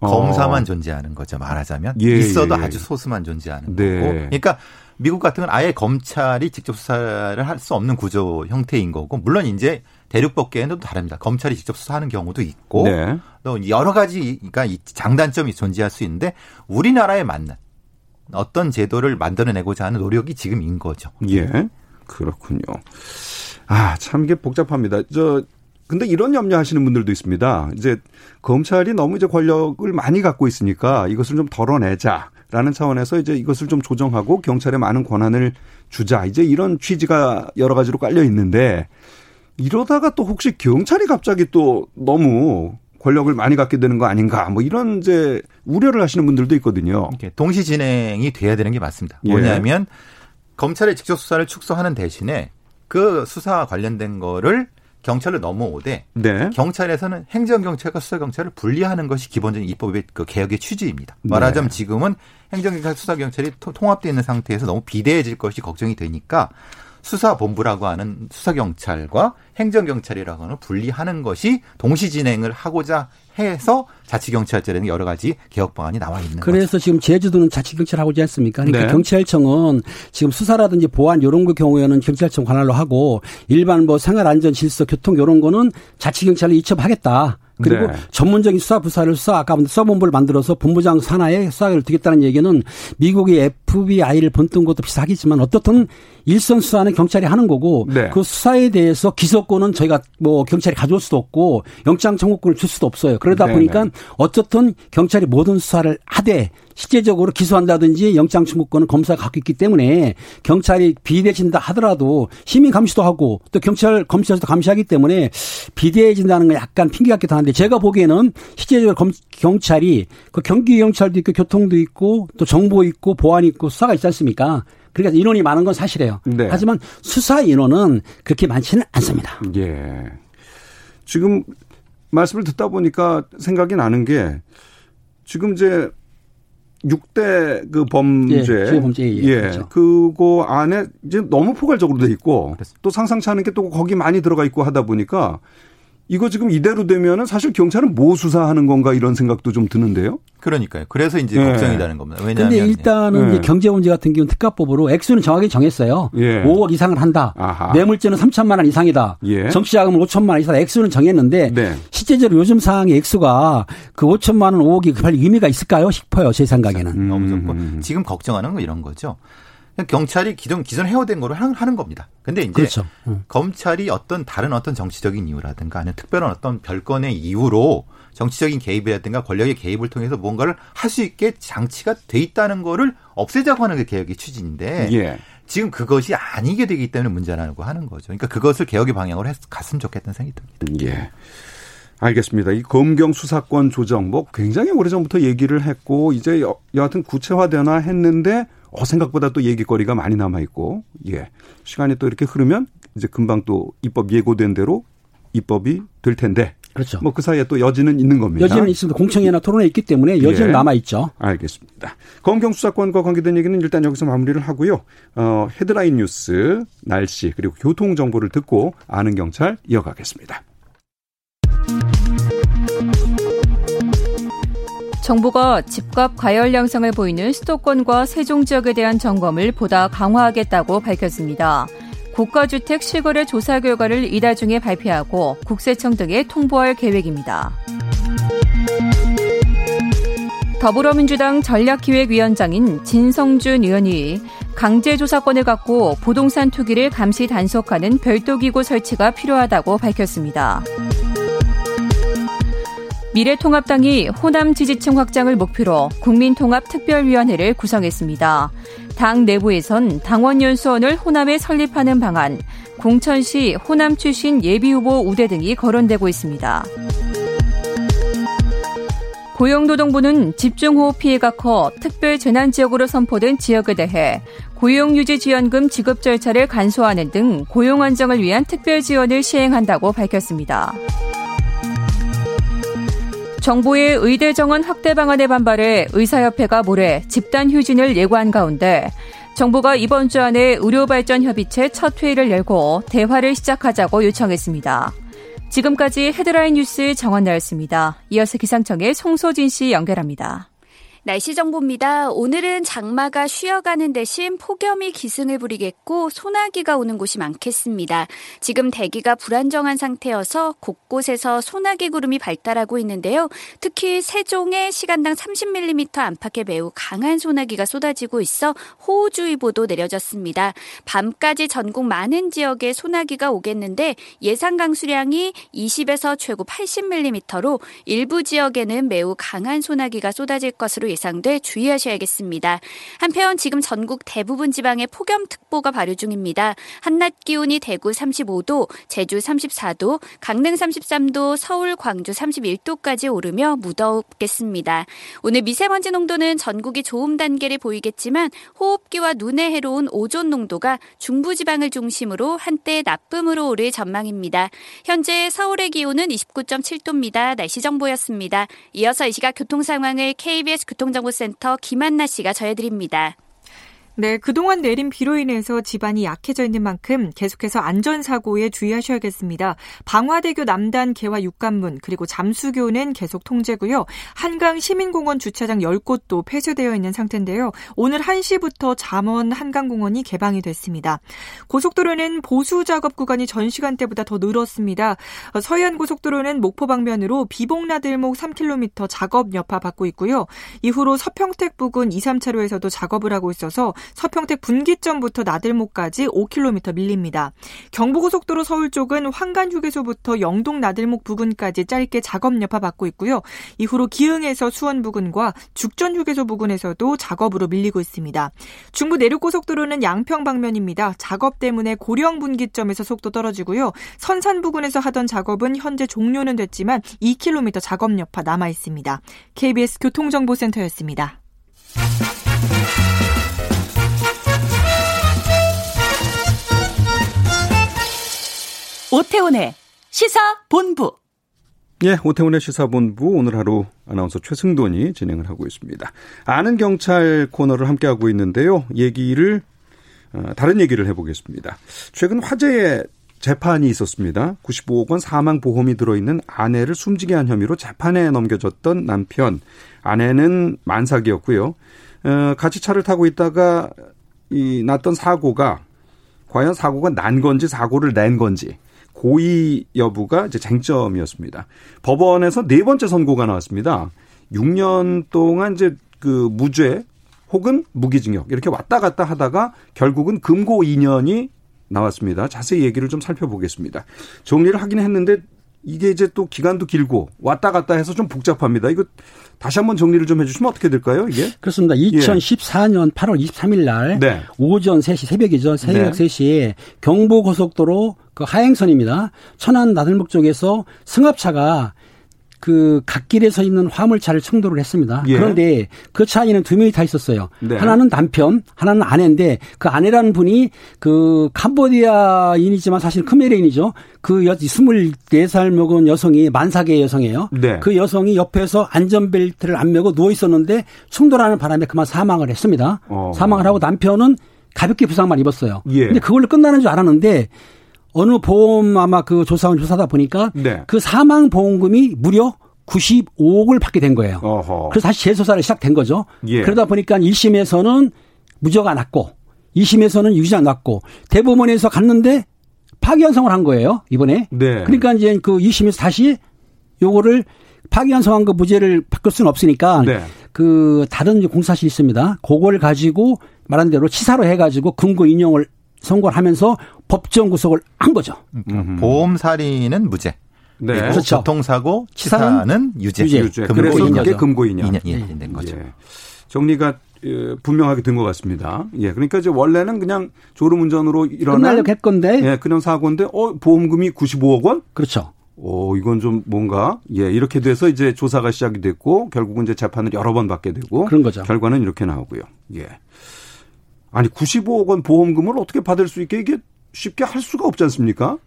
어. 검사만 존재하는 거죠. 말하자면 예, 있어도 예, 예. 아주 소수만 존재하는 네. 거고. 그러니까 미국 같은 건 아예 검찰이 직접 수사를 할 수 없는 구조 형태인 거고 물론 이제 대륙법계에는 또 다릅니다. 검찰이 직접 수사하는 경우도 있고 네. 또 여러 가지가 이 장단점이 존재할 수 있는데 우리나라에 맞는 어떤 제도를 만들어내고자 하는 노력이 지금인 거죠. 예. 그렇군요. 아, 참 이게 복잡합니다. 저 근데 이런 염려하시는 분들도 있습니다. 이제 검찰이 너무 이제 권력을 많이 갖고 있으니까 이것을 좀 덜어내자 라는 차원에서 이제 이것을 좀 조정하고 경찰에 많은 권한을 주자. 이제 이런 취지가 여러 가지로 깔려 있는데 이러다가 또 혹시 경찰이 갑자기 또 너무 권력을 많이 갖게 되는 거 아닌가 뭐 이런 이제 우려를 하시는 분들도 있거든요. 동시 진행이 돼야 되는 게 맞습니다. 예. 뭐냐면 검찰의 직접 수사를 축소하는 대신에 그 수사와 관련된 거를 경찰로 넘어오되 네. 경찰에서는 행정경찰과 수사경찰을 분리하는 것이 기본적인 입법의 그 개혁의 취지입니다. 네. 말하자면 지금은 행정경찰 수사경찰이 토- 통합되어 있는 상태에서 너무 비대해질 것이 걱정이 되니까 수사본부라고 하는 수사경찰과 행정경찰이라고 하는 분리하는 것이 동시 진행을 하고자 해서 자치경찰제라는 여러 가지 개혁 방안이 나와 있는 거죠. 그래서 지금 제주도는 자치경찰 하고지 않습니까? 그러니까 네. 경찰청은 지금 수사라든지 보안 이런 거 경우에는 경찰청 관할로 하고 일반 뭐 생활안전 질서 교통 이런 거는 자치경찰로 이첩하겠다. 그리고 네. 전문적인 수사 부사를 수사 아까 수사본부를 만들어서 본부장 산하에 수사를 두겠다는 얘기는 미국의 FBI를 본뜬 것도 비슷하겠지만 어떻든 일선 수사는 경찰이 하는 거고 네. 그 수사에 대해서 기소권은 저희가 뭐 경찰이 가져올 수도 없고 영장 청구권을 줄 수도 없어요. 그러다 네네. 보니까 어쨌든 경찰이 모든 수사를 하되 실제적으로 기소한다든지 영장 청구권은 검사가 갖고 있기 때문에 경찰이 비대해진다 하더라도 시민 감시도 하고 또 경찰 검찰에서도 감시하기 때문에 비대해진다는 건 약간 핑계 같기도 한데 제가 보기에는 실제적으로 검, 경찰이 그 경기 경찰도 있고 교통도 있고 또 정보 있고 보안 있고 수사가 있지 않습니까? 그러니까 인원이 많은 건 사실이에요. 네. 하지만 수사 인원은 그렇게 많지는 않습니다. 예. 지금 말씀을 듣다 보니까 생각이 나는 게 지금 이제 6대 그 범죄. 예, 범죄, 예, 예. 그렇죠. 그거 안에 이제 너무 포괄적으로 돼 있고 또 상상치 않은 게 또 거기 많이 들어가 있고 하다 보니까 이거 지금 이대로 되면은 사실 경찰은 뭐 수사하는 건가 이런 생각도 좀 드는데요. 그러니까요. 그래서 이제 예. 걱정이 되는 겁니다. 왜냐하면 근데 일단은 예. 이제 경제 문제 같은 경우는 특가법으로 액수는 정확히 정했어요. 예. 5억 이상을 한다. 아하. 뇌물죄는 3천만 원 이상이다. 예. 정치자금은 5천만 원 이상 액수는 정했는데 네. 실제적으로 요즘 상황의 액수가 그 5천만 원 5억이 별 의미가 있을까요 싶어요. 제 생각에는. 너무 좋고 음. 지금 걱정하는 건 이런 거죠. 경찰이 기존 기존 해오된 거로 하는, 겁니다. 근데 이제 그렇죠. 음. 검찰이 어떤 다른 어떤 정치적인 이유라든가 아니면 특별한 어떤 별건의 이유로 정치적인 개입이라든가 권력의 개입을 통해서 뭔가를 할 수 있게 장치가 돼 있다는 거를 없애자고 하는 게 개혁의 취지인데 예. 지금 그것이 아니게 되기 때문에 문제라고 하는 거죠. 그러니까 그것을 개혁의 방향으로 했, 갔으면 좋겠다는 생각이 듭니다. 예. 알겠습니다. 이 검경 수사권 조정 뭐 굉장히 오래전부터 얘기를 했고 이제 여, 여하튼 구체화되나 했는데 어 생각보다 또 얘기거리가 많이 남아 있고 예. 시간이 또 이렇게 흐르면 이제 금방 또 입법 예고된 대로 입법이 될 텐데 그렇죠. 뭐 그 사이에 또 여지는 있는 겁니다. 여지는 있습니다. 공청회나 토론회 있기 때문에 여지는 예. 남아 있죠. 알겠습니다. 검경 수사권과 관계된 얘기는 일단 여기서 마무리를 하고요. 어, 헤드라인 뉴스, 날씨 그리고 교통 정보를 듣고 아는 경찰 이어가겠습니다. 정부가 집값 과열 양상을 보이는 수도권과 세종 지역에 대한 점검을 보다 강화하겠다고 밝혔습니다. 국가주택 실거래 조사 결과를 이달 중에 발표하고 국세청 등에 통보할 계획입니다. 더불어민주당 전략기획위원장인 진성준 의원이 강제조사권을 갖고 부동산 투기를 감시 단속하는 별도기구 설치가 필요하다고 밝혔습니다. 미래통합당이 호남 지지층 확장을 목표로 국민통합특별위원회를 구성했습니다. 당 내부에선 당원 연수원을 호남에 설립하는 방안, 공천시 호남 출신 예비후보 우대 등이 거론되고 있습니다. 고용노동부는 집중호우 피해가 커 특별 재난지역으로 선포된 지역에 대해 고용유지지원금 지급 절차를 간소화하는 등 고용 안정을 위한 특별 지원을 시행한다고 밝혔습니다. 정부의 의대 정원 확대 방안에 반발해 의사협회가 모레 집단 휴진을 예고한 가운데 정부가 이번 주 안에 의료발전협의체 첫 회의를 열고 대화를 시작하자고 요청했습니다. 지금까지 헤드라인 뉴스 정원 나였습니다. 이어서 기상청의 송소진 씨 연결합니다. 날씨 정보입니다. 오늘은 장마가 쉬어가는 대신 폭염이 기승을 부리겠고 소나기가 오는 곳이 많겠습니다. 지금 대기가 불안정한 상태여서 곳곳에서 소나기 구름이 발달하고 있는데요. 특히 세종에 시간당 30mm 안팎의 매우 강한 소나기가 쏟아지고 있어 호우주의보도 내려졌습니다. 밤까지 전국 많은 지역에 소나기가 오겠는데 예상 강수량이 20에서 최고 80mm로 일부 지역에는 매우 강한 소나기가 쏟아질 것으로 예상 돼 주의하셔야겠습니다. 한편 지금 전국 대부분 지방에 폭염특보가 발효 중입니다. 한낮 기온이 대구 35도, 제주 34도, 강릉 33도, 서울, 광주 31도까지 오르며 무덥겠습니다. 오늘 미세먼지 농도는 전국이 좋음 단계를 보이겠지만 호흡기와 눈에 해로운 오존 농도가 중부지방을 중심으로 한때 나쁨으로 오를 전망입니다. 현재 서울의 기온은 29.7도입니다. 날씨 정보였습니다. 이어서 이 시각 교통 상황을 KBS 교통정보센터 김한나 씨가 전해드립니다. 네, 그동안 내린 비로 인해서 집안이 약해져 있는 만큼 계속해서 안전사고에 주의하셔야겠습니다. 방화대교 남단 개화 육관문 그리고 잠수교는 계속 통제고요. 한강 시민공원 주차장 10곳도 폐쇄되어 있는 상태인데요. 오늘 1시부터 잠원 한강공원이 개방이 됐습니다. 고속도로는 보수 작업 구간이 전 시간대보다 더 늘었습니다. 서해안 고속도로는 목포 방면으로 비봉나들목 3km 작업 여파 받고 있고요. 이후로 서평택 부근 2, 3차로에서도 작업을 하고 있어서 서평택 분기점부터 나들목까지 5km 밀립니다. 경부고속도로 서울 쪽은 황간 휴게소부터 영동 나들목 부근까지 짧게 작업 여파 받고 있고요. 이후로 기흥에서 수원 부근과 죽전 휴게소 부근에서도 작업으로 밀리고 있습니다. 중부 내륙고속도로는 양평 방면입니다. 작업 때문에 고령 분기점에서 속도 떨어지고요. 선산 부근에서 하던 작업은 현재 종료는 됐지만 2km 작업 여파 남아 있습니다. KBS 교통정보센터였습니다. 오태훈의 시사본부. 예, 오태훈의 시사본부 오늘 하루 아나운서 최승돈이 진행을 하고 있습니다. 아는 경찰 코너를 함께 하고 있는데요. 얘기를 어, 다른 얘기를 해보겠습니다. 최근 화제의 재판이 있었습니다. 95억 원 사망 보험이 들어있는 아내를 숨지게 한 혐의로 재판에 넘겨졌던 남편. 아내는 만삭이었고요. 어, 같이 차를 타고 있다가 이 났던 사고가 과연 사고가 난 건지 사고를 낸 건지 고의 여부가 이제 쟁점이었습니다. 법원에서 네 번째 선고가 나왔습니다. 6년 동안 이제 그 무죄 혹은 무기징역 이렇게 왔다 갔다 하다가 결국은 금고 2년이 나왔습니다. 자세히 얘기를 좀 살펴보겠습니다. 정리를 하긴 했는데 이게 이제 또 기간도 길고 왔다 갔다 해서 좀 복잡합니다. 이거 다시 한번 정리를 좀 해주시면 어떻게 될까요? 이게 그렇습니다. 2014년 예. 8월 23일 날 네. 오전 3시 새벽이죠. 새벽 네. 3시에 경부고속도로 그 하행선입니다. 천안 나들목 쪽에서 승합차가 그 갓길에 서 있는 화물차를 충돌을 했습니다. 예. 그런데 그 차 안에는 두 명이 타 있었어요. 네. 하나는 남편, 하나는 아내인데 그 아내라는 분이 그 캄보디아인이지만 사실 크메레인이죠. 그 여, 24살 먹은 여성이 만삭의 여성이에요. 네. 그 여성이 옆에서 안전벨트를 안 메고 누워 있었는데 충돌하는 바람에 그만 사망을 했습니다. 어. 사망을 하고 남편은 가볍게 부상만 입었어요. 예. 근데 그걸로 끝나는 줄 알았는데 어느 보험 아마 그 조사원 조사다 보니까 네. 그 사망 보험금이 무려 95억을 받게 된 거예요. 어허. 그래서 다시 재조사를 시작된 거죠. 예. 그러다 보니까 1심에서는 무죄가 났고 2심에서는 유죄가 났고 대법원에서 갔는데 파기환송을 한 거예요. 이번에. 네. 그러니까 이제 그 2심에서 다시 요거를 파기환송한 그 무죄를 바꿀 수는 없으니까 네. 그 다른 공사실이 있습니다. 그걸 가지고 말한 대로 치사로 해가지고 금고 인용을 선고를 하면서 법정 구속을 한 거죠. 음. 보험 살인은 무죄. 네. 그렇죠. 교통사고 치사는 유죄. 유죄. 유죄. 그래서 그게 금고 2년. 2년, 예, 된 거죠. 예. 정리가 예, 분명하게 된 것 같습니다. 예, 그러니까 이제 원래는 그냥 졸음운전으로 일어난 끝나려고 했건데, 예, 그냥 사고인데, 어 보험금이 95억 원? 그렇죠. 오, 이건 좀 뭔가, 예, 이렇게 돼서 이제 조사가 시작이 됐고, 결국은 이제 재판을 여러 번 받게 되고, 그런 거죠. 결과는 이렇게 나오고요. 예. 아니 95억 원 보험금을 어떻게 받을 수 있게 이게 쉽게 할 수가 없지 않습니까?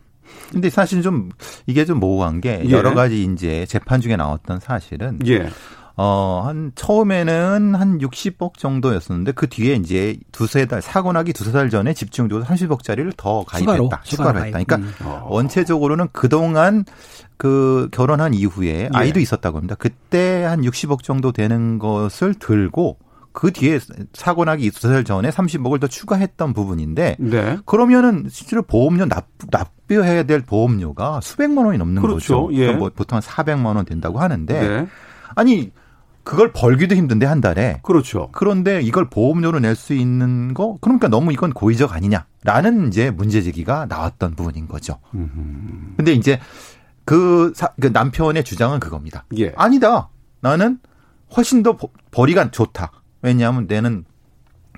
근데 사실 좀 이게 좀 모호한 게 예. 여러 가지 이제 재판 중에 나왔던 사실은 예. 어, 한, 처음에는 한 60억 정도였었는데, 그 뒤에 이제 두세 달, 사고 나기 두세 달 전에 집중적으로 30억짜리를 더 가입했다. 추가로 추가로 했다. 가입. 그러니까 음. 원체적으로는 그동안 그 결혼한 이후에 예. 아이도 있었다고 합니다. 그때 한 60억 정도 되는 것을 들고, 그 뒤에 사고 나기 달 전에 30억을 더 추가했던 부분인데, 네. 그러면은 실제로 보험료 납, 납부해야 될 보험료가 수백만 원이 넘는 그렇죠. 거죠. 예. 그러니까 뭐 보통 한 400만 원 된다고 하는데, 네. 아니 그걸 벌기도 힘든데 한 달에 그렇죠. 그런데 이걸 보험료로 낼 수 있는 거 그러니까 너무 이건 고의적 아니냐라는 이제 문제 제기가 나왔던 부분인 거죠. 근데 이제 그, 사, 그 남편의 주장은 그겁니다. 예. 아니다. 나는 훨씬 더 버- 벌이가 좋다. 왜냐하면 내는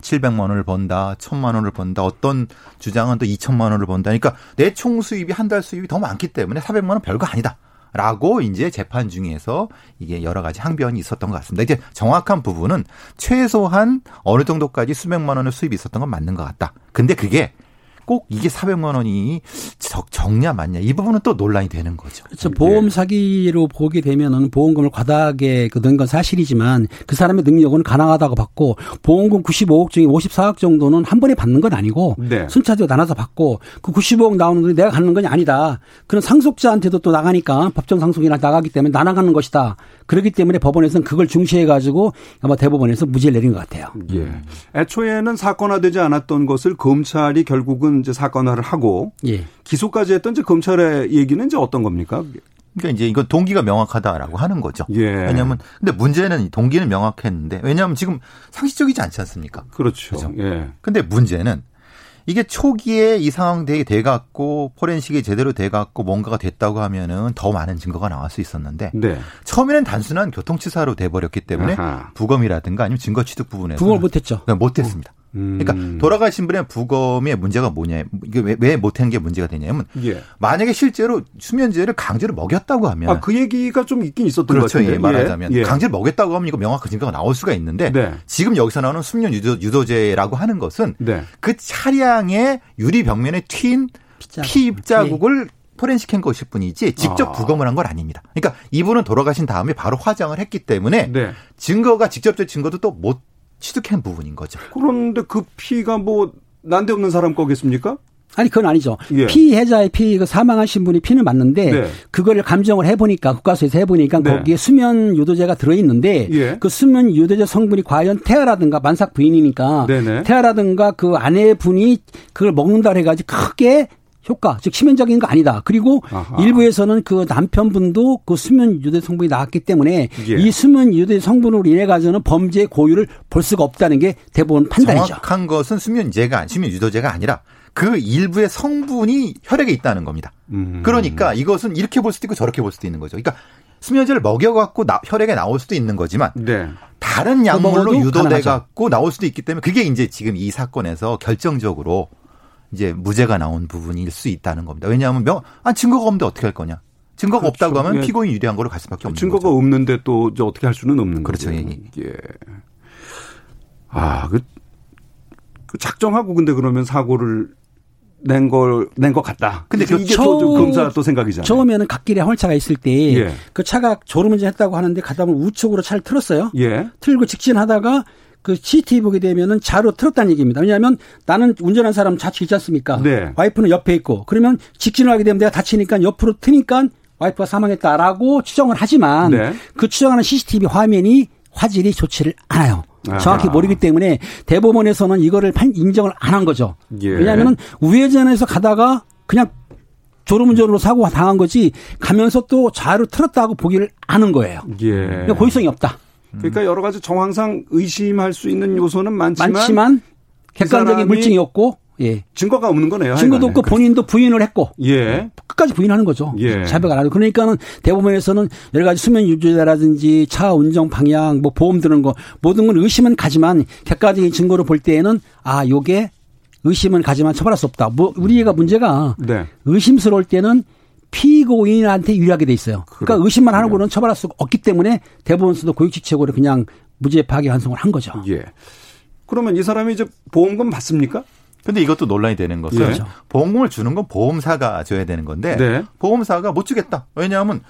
700만 원을 번다, 1000만 원을 번다, 어떤 주장은 또 2천만 원을 번다. 그러니까 내 총 수입이 한 달 수입이 더 많기 때문에 400만 원 별거 아니다. 라고 이제 재판 중에서 이게 여러 가지 항변이 있었던 것 같습니다. 이제 정확한 부분은 최소한 어느 정도까지 수백만 원의 수입이 있었던 건 맞는 것 같다. 근데 그게 꼭 이게 400만 원이 적, 적냐 맞냐 이 부분은 또 논란이 되는 거죠. 그렇죠. 보험 사기로 보게 되면은 보험금을 과다하게 넣은 건 사실이지만 그 사람의 능력은 가능하다고 봤고 보험금 95억 중에 54억 정도는 한 번에 받는 건 아니고 네. 순차적으로 나눠서 받고 그 95억 나오는 돈이 내가 갖는 건 아니다. 그런 상속자한테도 또 나가니까 법정 상속이나 나가기 때문에 나눠가는 것이다. 그렇기 때문에 법원에서는 그걸 중시해 가지고 아마 대법원에서 무죄를 내린 것 같아요. 예. 애초에는 사건화되지 않았던 것을 검찰이 결국은 이제 사건화를 하고 예. 기소까지 했던 이제 검찰의 얘기는 이제 어떤 겁니까? 그러니까 이제 이건 동기가 명확하다라고 하는 거죠. 예. 왜냐하면 근데 문제는 동기는 명확했는데 왜냐하면 지금 상식적이지 않지 않습니까? 그렇죠. 그죠. 예. 근데 문제는 이게 초기에 이 상황 되게 돼갖고 포렌식이 제대로 돼갖고 뭔가가 됐다고 하면은 더 많은 증거가 나올 수 있었는데 네. 처음에는 단순한 교통치사로 돼버렸기 때문에 아하. 부검이라든가 아니면 증거 취득 부분에서 부검을 못했죠. 못했습니다. 음. 그러니까 돌아가신 분의 부검의 문제가 뭐냐 이게 왜, 왜 못한 게 문제가 되냐면 예. 만약에 실제로 수면제를 강제로 먹였다고 하면 아, 그 얘기가 좀 있긴 있었던 것 그렇죠. 같은데. 예, 말하자면 예. 예. 강제로 먹였다고 하면 이거 명확한 증거가 나올 수가 있는데 네. 지금 여기서 나오는 숙면 유도, 유도 제라고 하는 것은 네. 그 차량의 유리 벽면에 튄. 피 입자국을 포렌식한 것일 뿐이지 직접 아. 부검을 한 건 아닙니다. 그러니까 이분은 돌아가신 다음에 바로 화장을 했기 때문에 네. 증거가 직접적 증거도 또못 취득한 부분인 거죠. 그런데 그 피가 뭐 난데없는 사람 거겠습니까? 아니 그건 아니죠. 예. 피해자의 피, 그 사망하신 분이 피는 맞는데 네. 그걸 감정을 해보니까 국가수에서 해보니까 네. 거기에 수면 유도제가 들어있는데 예. 그 수면 유도제 성분이 과연 태아라든가 만삭 부인이니까 네네. 태아라든가 그 아내분이 그걸 먹는다 해가지고 크게 효과, 즉 치명적인 거 아니다. 그리고 아하. 일부에서는 그 남편분도 그 수면 유도제 성분이 나왔기 때문에 예. 이 수면 유도제 성분으로 인해 가지고는 범죄 고유를 볼 수가 없다는 게 대법원 판단이죠. 정확한 것은 수면제가 아니- 수면 유도제가 아니라 그 일부의 성분이 혈액에 있다는 겁니다. 음. 그러니까 이것은 이렇게 볼 수도 있고 저렇게 볼 수도 있는 거죠. 그러니까 수면제를 먹여갖고 나- 혈액에 나올 수도 있는 거지만 네. 다른 약물로 먹어도 유도돼 가능하죠. 갖고 나올 수도 있기 때문에 그게 이제 지금 이 사건에서 결정적으로 이제 무죄가 나온 부분일 수 있다는 겁니다. 왜냐하면 명, 아, 증거가 없는데 어떻게 할 거냐? 증거가 그렇죠. 없다고 하면 예. 피고인 유리한 거로 갈 수밖에 없는 증거가 거죠. 없는데 또 어떻게 할 수는 없는 그렇죠. 거죠. 예, 예. 아, 그, 그 작정하고 근데 그러면 사고를 낸 걸, 낸 것 같다. 근데 그 이게 처- 또, 또 검사 또 생각이잖아요. 처음에는 갓길에 화물차가 있을 때 예. 그 차가 졸음운전 했다고 하는데 가다 보면 우측으로 차를 틀었어요. 예. 틀고 직진하다가 그 CCTV 보게 되면은 좌로 틀었다는 얘기입니다. 왜냐하면 나는 운전한 사람 좌측 있지 않습니까? 네. 와이프는 옆에 있고 그러면 직진을 하게 되면 내가 다치니까 옆으로 트니까 와이프가 사망했다라고 추정을 하지만 네. 그 추정하는 CCTV 화면이 화질이 좋지를 않아요. 정확히 모르기 때문에 대법원에서는 이거를 판 인정을 안 한 거죠. 예. 왜냐하면 우회전에서 가다가 그냥 졸음운전으로 사고가 당한 거지 가면서 또 좌로 틀었다고 보기를 아는 거예요. 예. 그러니까 고의성이 없다. 그러니까 여러 가지 정황상 의심할 수 있는 요소는 많지만, 많지만 객관적인 사람이- 물증이 없고 예. 증거가 없는 거네요. 증거도. 없고 본인도 부인을 했고 예. 끝까지 부인하는 거죠. 예. 자백 안 하고 그러니까는 대법원에서는 여러 가지 수면 유죄라든지 차 운전 방향 뭐 보험 드는 거 모든 건 의심은 가지만 객관적인 증거로 볼 때에는 아 요게 의심은 가지만 처벌할 수 없다. 뭐 우리 얘가 문제가 네. 의심스러울 때는 피고인한테 유리하게 돼 있어요. 그러니까 그렇군요. 의심만 하고는 처벌할 수가 없기 때문에 대법원에서도 고육지책으로 그냥 무죄 파기 환송을 한 거죠. 예. 그러면 이 사람이 이제 보험금 받습니까? 근데 이것도 논란이 되는 것은 예. 보험금을 주는 건 보험사가 줘야 되는 건데 네. 보험사가 못 주겠다. 왜냐하면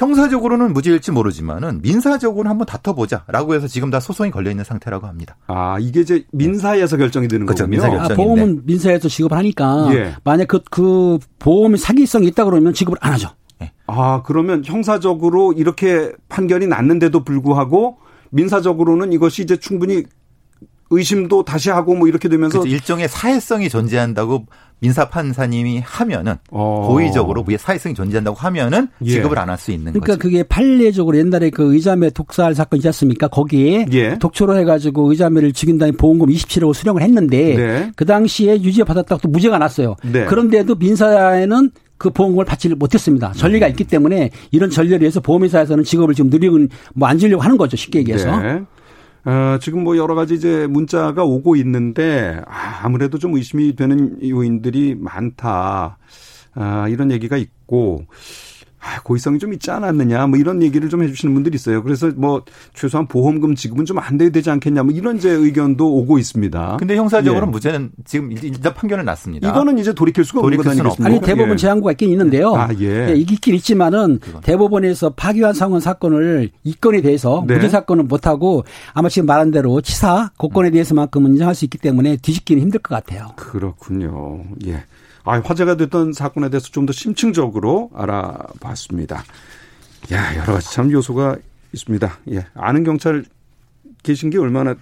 형사적으로는 무죄일지 모르지만은 민사적으로는 한번 다퉈보자라고 해서 지금 다 소송이 걸려 있는 상태라고 합니다. 아, 이게 이제 민사에서 결정이 되는 그렇죠. 거군요. 민사 아, 결정인데. 보험은 민사에서 지급을 하니까 예. 만약 그, 그 보험이 사기성이 있다 그러면 지급을 안 하죠. 아, 그러면 형사적으로 이렇게 판결이 났는데도 불구하고 민사적으로는 이것이 이제 충분히 의심도 다시 하고 뭐 이렇게 되면서 그래서 일종의 사회성이 존재한다고 민사 판사님이 하면은 어. 고의적으로 위에 사회성이 존재한다고 하면은 예. 지급을 안 할 수 있는 그러니까 거죠. 그게 판례적으로 옛날에 그 의자매 독살 사건 있지 않습니까? 거기에 예. 독초로 해가지고 의자매를 죽인 다음에 보험금 27억을 수령을 했는데 네. 그 당시에 유죄 받았다고 또 무죄가 났어요. 네. 그런데도 민사에는 그 보험금을 받지를 못했습니다. 전례가 있기 때문에 이런 전례를 해서 보험회사에서는 직업을 지금 누리고 뭐 안 주려고 하는 거죠. 쉽게 얘기해서. 네. 어, 지금 뭐 여러 가지 이제 문자가 오고 있는데 아, 아무래도 좀 의심이 되는 요인들이 많다. 아, 이런 얘기가 있고 아, 고의성이 좀 있지 않았느냐, 뭐 이런 얘기를 좀 해주시는 분들이 있어요. 그래서 뭐 최소한 보험금 지급은 좀 안 돼야 되지 않겠냐, 뭐 이런 제 의견도 오고 있습니다. 근데 형사적으로 예. 무죄는 지금 일단 판결은 났습니다. 이거는 이제 돌이킬 수가 없는 거 돌이킬 수는 아니겠습니까? 아니 대법원 예. 제한구가 있긴 있는데요. 아, 예. 있긴 있지만은 대법원에서 파기환 상원 사건을 이 건에 대해서 네. 무죄 사건은 못 하고 아마 지금 말한 대로 치사 고건에 대해서만큼은 인정할 수 있기 때문에 뒤집기는 힘들 것 같아요. 그렇군요. 예. 아, 화제가 됐던 사건에 대해서 좀 더 심층적으로 알아봤습니다. 야, 여러 가지 참 요소가 있습니다. 예. 아는 경찰 계신 게 얼마나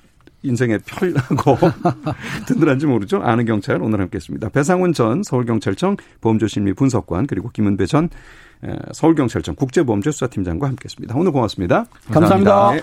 인생에 편하고 <laughs> 든든한지 모르죠. 아는 경찰 오늘 함께했습니다. 배상훈 전 서울경찰청 보험조심리 분석관 그리고 김은배 전 에, 서울경찰청 국제범죄수사팀장과 함께했습니다. 오늘 고맙습니다. 감사합니다. 네.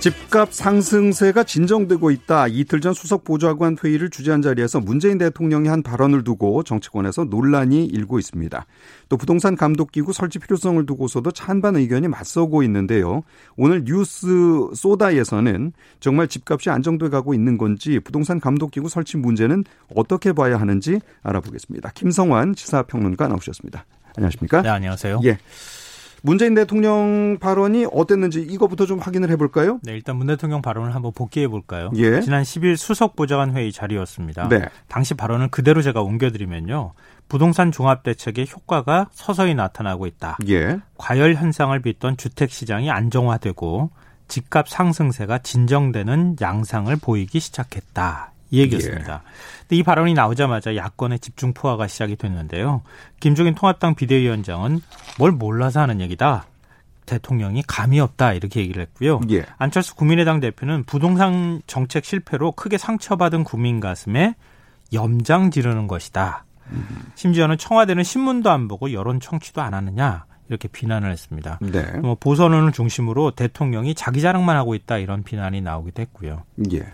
집값 상승세가 진정되고 있다. 이틀 전 수석 보좌관 회의를 주재한 자리에서 문재인 대통령이 한 발언을 두고 정치권에서 논란이 일고 있습니다. 또 부동산 감독기구 설치 필요성을 두고서도 찬반 의견이 맞서고 있는데요. 오늘 뉴스 소다에서는 정말 집값이 안정돼 가고 있는 건지 부동산 감독기구 설치 문제는 어떻게 봐야 하는지 알아보겠습니다. 김성환 시사평론가 나오셨습니다. 안녕하십니까? 네, 안녕하세요. 예. 문재인 대통령 발언이 어땠는지 이거부터 좀 확인을 해볼까요? 네, 일단 문 대통령 발언을 한번 복기해 볼까요? 예. 지난 10일 수석 보좌관 회의 자리였습니다. 네. 당시 발언을 그대로 제가 옮겨드리면요. 부동산 종합 대책의 효과가 서서히 나타나고 있다. 예. 과열 현상을 빚던 주택 시장이 안정화되고 집값 상승세가 진정되는 양상을 보이기 시작했다. 이 얘기였습니다. 근데 이 발언이 나오자마자 야권의 집중 포화가 시작이 됐는데요. 김종인 통합당 비대위원장은 뭘 몰라서 하는 얘기다. 대통령이 감이 없다 이렇게 얘기를 했고요. 예. 안철수 국민의당 대표는 부동산 정책 실패로 크게 상처받은 국민 가슴에 염장 지르는 것이다. 심지어는 청와대는 신문도 안 보고 여론 청취도 안 하느냐 이렇게 비난을 했습니다. 네. 뭐 보선언을 중심으로 대통령이 자기 자랑만 하고 있다 이런 비난이 나오기도 했고요. 예.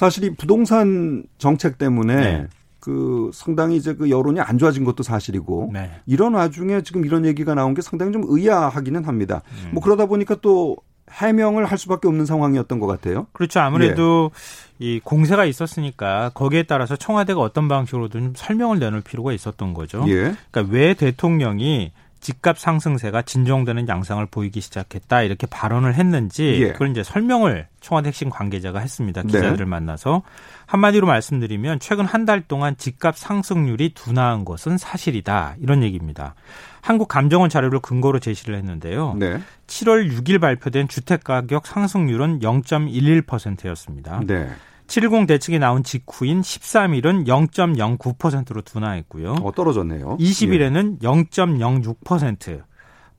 사실 이 부동산 정책 때문에 네. 그 상당히 이제 그 여론이 안 좋아진 것도 사실이고 네. 이런 와중에 지금 이런 얘기가 나온 게 상당히 좀 의아하기는 합니다. 음. 뭐 그러다 보니까 또 해명을 할 수밖에 없는 상황이었던 것 같아요. 그렇죠. 아무래도 이 공세가 있었으니까 거기에 따라서 청와대가 어떤 방식으로든 설명을 내놓을 필요가 있었던 거죠. 예. 그러니까 왜 대통령이 집값 상승세가 진정되는 양상을 보이기 시작했다 이렇게 발언을 했는지 예. 그걸 이제 설명을 청와대 핵심 관계자가 했습니다. 네. 기자들을 만나서 한마디로 말씀드리면 최근 한 달 동안 집값 상승률이 둔화한 것은 사실이다 이런 얘기입니다. 한국 감정원 자료를 근거로 제시를 했는데요. 네. 7월 6일 발표된 주택 가격 상승률은 0.11%였습니다. 네. 710 대책이 나온 직후인 13일은 0.09%로 둔화했고요. 어, 떨어졌네요. 20일에는 0.06%,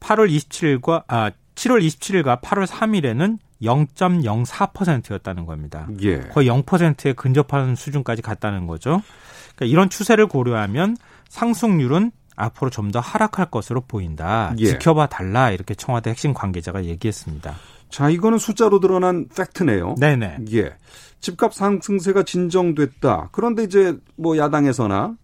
8월 27일과 아 7월 27일과 8월 3일에는 0.04%였다는 겁니다. 예. 거의 0%에 근접하는 수준까지 갔다는 거죠. 그러니까 이런 추세를 고려하면 상승률은 앞으로 좀 더 하락할 것으로 보인다. 예. 지켜봐 달라 이렇게 청와대 핵심 관계자가 얘기했습니다. 자, 이거는 숫자로 드러난 팩트네요. 네네. 예. 집값 상승세가 진정됐다. 그런데 이제 뭐 야당에서나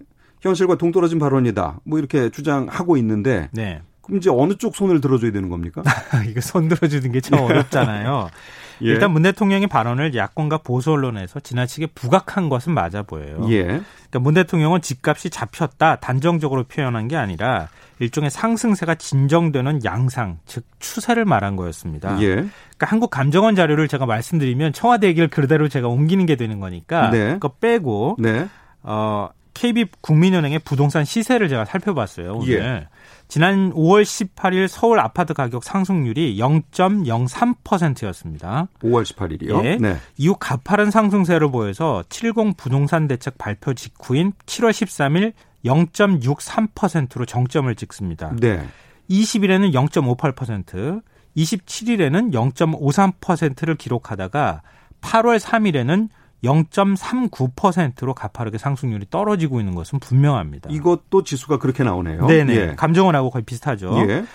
현실과 동떨어진 발언이다. 뭐 이렇게 주장하고 있는데. 네. 그럼 이제 어느 쪽 손을 들어줘야 되는 겁니까? <laughs> 이거 손 들어주는 게 참 어렵잖아요. <laughs> 예. 일단 문 대통령의 발언을 야권과 보수 언론에서 지나치게 부각한 것은 맞아 보여요. 예. 그러니까 문 대통령은 집값이 잡혔다 단정적으로 표현한 게 아니라 일종의 상승세가 진정되는 양상, 즉 추세를 말한 거였습니다. 예. 그러니까 한국 감정원 자료를 제가 말씀드리면 청와대 얘기를 그대로 제가 옮기는 게 되는 거니까 네. 그거 빼고 네. 어 KB 국민은행의 부동산 시세를 제가 살펴봤어요. 오늘. 예. 지난 5월 18일 서울 아파트 가격 상승률이 0.03%였습니다. 5월 18일이요? 예. 네. 이후 가파른 상승세를 보여서 70 부동산 대책 발표 직후인 7월 13일 0.63%로 정점을 찍습니다. 네. 20일에는 0.58%, 27일에는 0.53%를 기록하다가 8월 3일에는 0.39%로 가파르게 상승률이 떨어지고 있는 것은 분명합니다. 이것도 지수가 그렇게 나오네요. 네네. 예. 감정원하고 거의 비슷하죠. 예.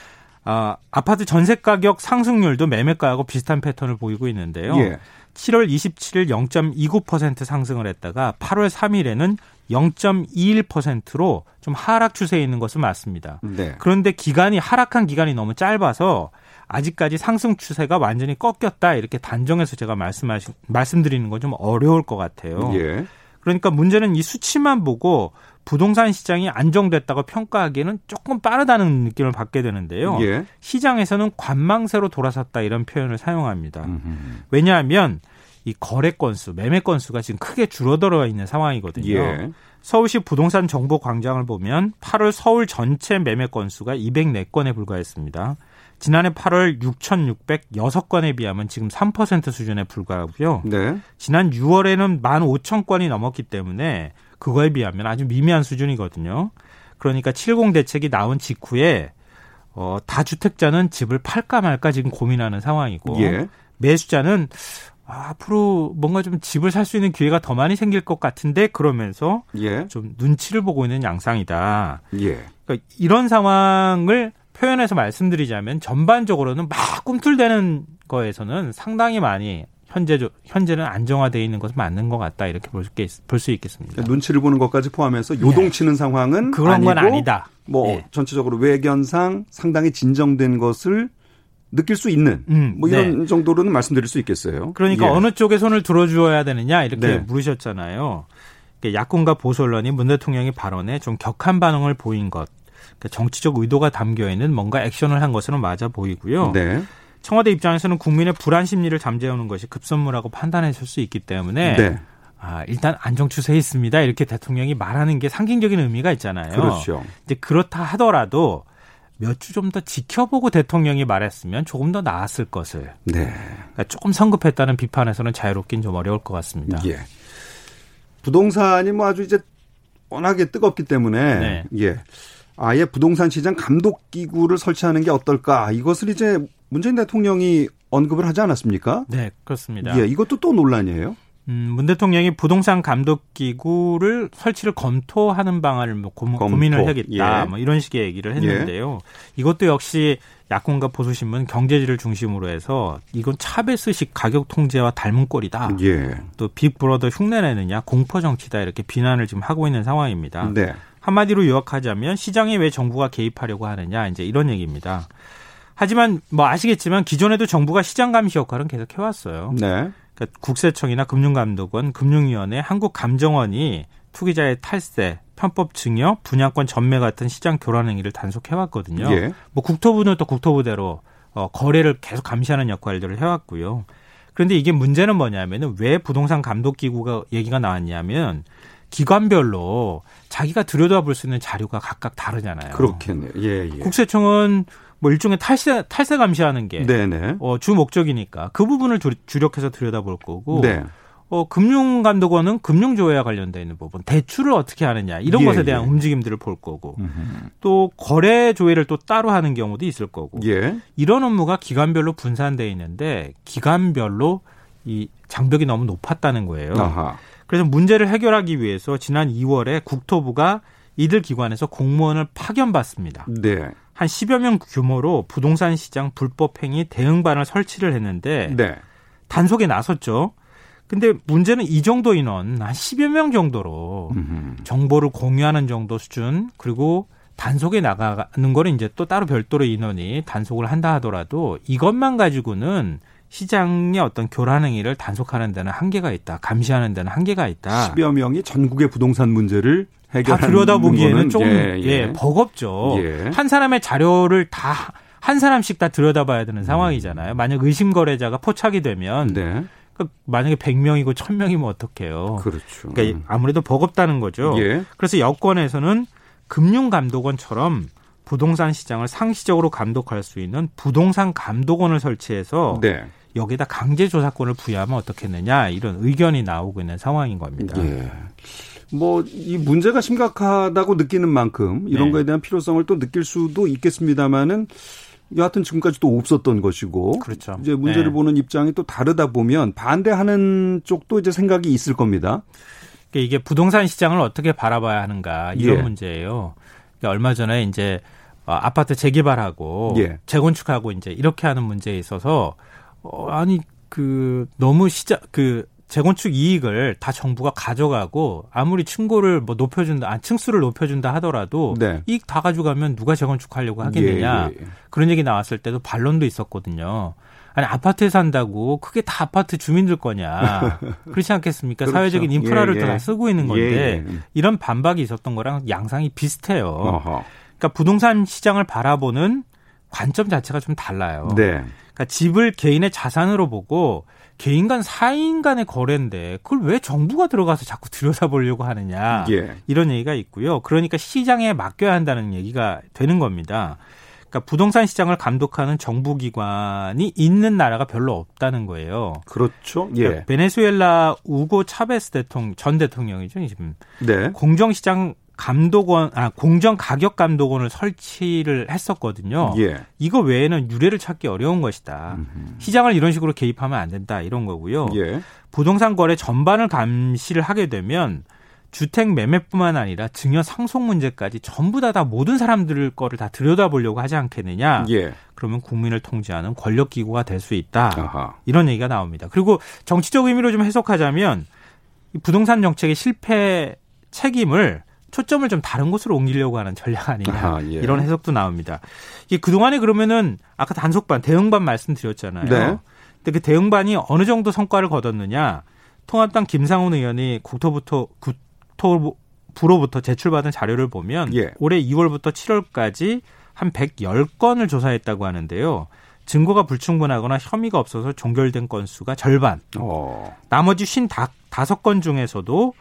아, 아파트 전세 가격 상승률도 매매가하고 비슷한 패턴을 보이고 있는데요. 예. 7월 27일 0.29% 상승을 했다가 8월 3일에는 0.21%로 좀 하락 추세에 있는 것은 맞습니다. 네. 그런데 기간이 하락한 기간이 너무 짧아서 아직까지 상승 추세가 완전히 꺾였다 이렇게 단정해서 제가 말씀하신 말씀드리는 건 좀 어려울 것 같아요. 예. 그러니까 문제는 이 수치만 보고 부동산 시장이 안정됐다고 평가하기에는 조금 빠르다는 느낌을 받게 되는데요. 예. 시장에서는 관망세로 돌아섰다 이런 표현을 사용합니다. 음흠. 왜냐하면 이 거래 건수, 매매 건수가 지금 크게 줄어들어 있는 상황이거든요. 예. 서울시 부동산 정보 광장을 보면 8월 서울 전체 매매 건수가 204건에 불과했습니다. 지난해 8월 6,606건에 비하면 지금 3% 수준에 불과하고요. 네. 지난 6월에는 15,000건이 넘었기 때문에 그거에 비하면 아주 미미한 수준이거든요. 그러니까 70 대책이 나온 직후에 어, 다주택자는 집을 팔까 말까 지금 고민하는 상황이고 예. 매수자는 아, 앞으로 뭔가 좀 집을 살 수 있는 기회가 더 많이 생길 것 같은데 그러면서 예. 좀 눈치를 보고 있는 양상이다. 예. 그러니까 이런 상황을 표현해서 말씀드리자면 전반적으로는 막 꿈틀대는 거에서는 상당히 많이 현재 현재는 안정화되어 있는 것은 맞는 것 같다 이렇게 볼 수 있겠습니다. 눈치를 보는 것까지 포함해서 요동치는 상황은 네. 그런 건 아니고 아니다. 뭐 예. 전체적으로 외견상 상당히 진정된 것을 느낄 수 있는 음, 뭐 이런 정도로는 말씀드릴 수 있겠어요. 그러니까 예. 어느 쪽에 손을 들어주어야 되느냐 이렇게 네. 물으셨잖아요. 야권과 보수 언론이 문 대통령의 발언에 좀 격한 반응을 보인 것, 정치적 의도가 담겨 있는 뭔가 액션을 한 것으로 맞아 보이고요. 네. 청와대 입장에서는 국민의 불안 심리를 잠재우는 것이 급선무라고 판단하실 수 있기 때문에 네. 아, 일단 안정 추세에 있습니다. 이렇게 대통령이 말하는 게 상징적인 의미가 있잖아요. 그렇죠. 이제 그렇다 하더라도 몇 주 좀 더 지켜보고 대통령이 말했으면 조금 더 나았을 것을. 네. 그러니까 조금 성급했다는 비판에서는 자유롭긴 좀 어려울 것 같습니다. 예. 부동산이 뭐 아주 이제 워낙에 뜨겁기 때문에 네. 예. 아예 부동산 시장 감독 기구를 설치하는 게 어떨까? 이것을 이제 문재인 대통령이 언급을 하지 않았습니까? 네, 그렇습니다. 예, 이것도 또 논란이에요. 음, 문 대통령이 부동산 감독 기구를 설치를 검토하는 방안을 뭐 고, 검토. 민을 하겠다. 예. 뭐 이런 식의 얘기를 했는데요. 이것도 역시 야권과 보수 신문 경제지를 중심으로 해서 이건 차베스식 가격 통제와 닮은 꼴이다. 예. 또 빅브러더 흉내내느냐 공포 정치다 이렇게 비난을 지금 하고 있는 상황입니다. 네. 한마디로 요약하자면 시장에 왜 정부가 개입하려고 하느냐 이제 이런 얘기입니다. 하지만 뭐 아시겠지만 기존에도 정부가 시장 감시 역할은 계속 해왔어요. 네. 그러니까 국세청이나 금융감독원, 금융위원회, 한국감정원이 투기자의 탈세, 편법 증여, 분양권 전매 같은 시장 교란 행위를 단속해왔거든요. 예. 뭐 국토부는 또 국토부대로 어, 거래를 계속 감시하는 역할들을 해왔고요. 그런데 이게 문제는 뭐냐면은 왜 부동산 감독 기구가 얘기가 나왔냐면 기관별로 자기가 들여다볼 수 있는 자료가 각각 다르잖아요. 그렇겠네요. 예, 예. 국세청은 뭐 일종의 탈세 탈세 감시하는 게 네네. 어, 주 목적이니까 그 부분을 주, 주력해서 들여다볼 거고 네. 어, 금융감독원은 금융조회와 관련돼 있는 부분, 대출을 어떻게 하느냐 이런 예, 것에 대한 예. 움직임들을 볼 거고 또 거래 조회를 또 따로 하는 경우도 있을 거고 예. 이런 업무가 기관별로 분산돼 있는데 기관별로 이 장벽이 너무 높았다는 거예요. 아하. 그래서 문제를 해결하기 위해서 지난 2월에 국토부가 이들 기관에서 공무원을 파견받습니다. 네. 한 10여 명 규모로 부동산 시장 불법 행위 대응반을 설치를 했는데 네. 단속에 나섰죠. 근데 문제는 이 정도 인원 한 10여 명 정도로 음흠. 정보를 공유하는 정도 수준 그리고 단속에 나가는 거는 이제 또 따로 별도로 인원이 단속을 한다 하더라도 이것만 가지고는 시장의 어떤 교란 행위를 단속하는 데는 한계가 있다. 감시하는 데는 한계가 있다. 10여 명이 전국의 부동산 문제를 다 해결하는 들여다보기에는 거는 좀 예, 예, 예. 버겁죠. 예. 한 사람의 자료를 다 한 사람씩 다 들여다봐야 되는 상황이잖아요. 만약 의심 거래자가 포착이 되면 음. 네. 그러니까 만약에 100명이고 1000명이면 어떡해요. 그렇죠. 그러니까 아무래도 버겁다는 거죠. 예. 그래서 여권에서는 금융감독원처럼 부동산 시장을 상시적으로 감독할 수 있는 부동산 감독원을 설치해서 네. 여기다 강제 조사권을 부여하면 어떻겠느냐 이런 의견이 나오고 있는 상황인 겁니다. 예. 뭐이 문제가 심각하다고 느끼는 만큼 이런 네. 거에 대한 필요성을 또 느낄 수도 있겠습니다만은 여하튼 지금까지도 없었던 것이고 그렇죠. 이제 문제를 네. 보는 입장이 또 다르다 보면 반대하는 쪽도 이제 생각이 있을 겁니다. 그러니까 이게 부동산 시장을 어떻게 바라봐야 하는가 이런 예. 문제예요. 그러니까 얼마 전에 이제 어, 아파트 재개발하고 예. 재건축하고 이제 이렇게 하는 문제에 있어서 어, 아니 그 너무 시장 그 재건축 이익을 다 정부가 가져가고 아무리 층고를 뭐 높여준다, 아, 층수를 높여준다 하더라도 네. 이익 다 가져가면 누가 재건축하려고 하겠느냐 예, 예, 예. 그런 얘기 나왔을 때도 반론도 있었거든요. 아니 아파트에 산다고 그게 다 아파트 주민들 거냐 <laughs> 그렇지 않겠습니까? 그렇죠. 사회적인 인프라를 예, 또 예. 다 쓰고 있는 건데 예, 예. 이런 반박이 있었던 거랑 양상이 비슷해요. 어허. 그러니까 부동산 시장을 바라보는 관점 자체가 좀 달라요. 네. 그러니까 집을 개인의 자산으로 보고 개인 간 사인 간의 거래인데 그걸 왜 정부가 들어가서 자꾸 들여다보려고 하느냐 예. 이런 얘기가 있고요. 그러니까 시장에 맡겨야 한다는 얘기가 되는 겁니다. 그러니까 부동산 시장을 감독하는 정부 기관이 있는 나라가 별로 없다는 거예요. 그렇죠. 그러니까 예. 베네수엘라 우고 차베스 대통령 전 대통령이죠 지금 네. 공정 시장 감독원 아 공정 가격 감독원을 설치를 했었거든요. 예. 이거 외에는 유례를 찾기 어려운 것이다. 시장을 이런 식으로 개입하면 안 된다 이런 거고요. 예. 부동산 거래 전반을 감시를 하게 되면 주택 매매뿐만 아니라 증여 상속 문제까지 전부 다 다 모든 사람들 거를 다 들여다보려고 하지 않겠느냐. 예. 그러면 국민을 통제하는 권력 기구가 될 수 있다. 아하. 이런 얘기가 나옵니다. 그리고 정치적 의미로 좀 해석하자면 이 부동산 정책의 실패 책임을 초점을 좀 다른 곳으로 옮기려고 하는 전략 아니냐 아하, 예. 이런 해석도 나옵니다. 이게 그동안에 그러면은 아까 단속반, 대응반 말씀드렸잖아요. 네. 근데 그 대응반이 어느 정도 성과를 거뒀느냐? 통합당 김상훈 의원이 국토부터 국토부로부터 제출받은 자료를 보면 예. 올해 2월부터 7월까지 한 110건을 조사했다고 하는데요. 증거가 불충분하거나 혐의가 없어서 종결된 건수가 절반. 어. 나머지 55건 중에서도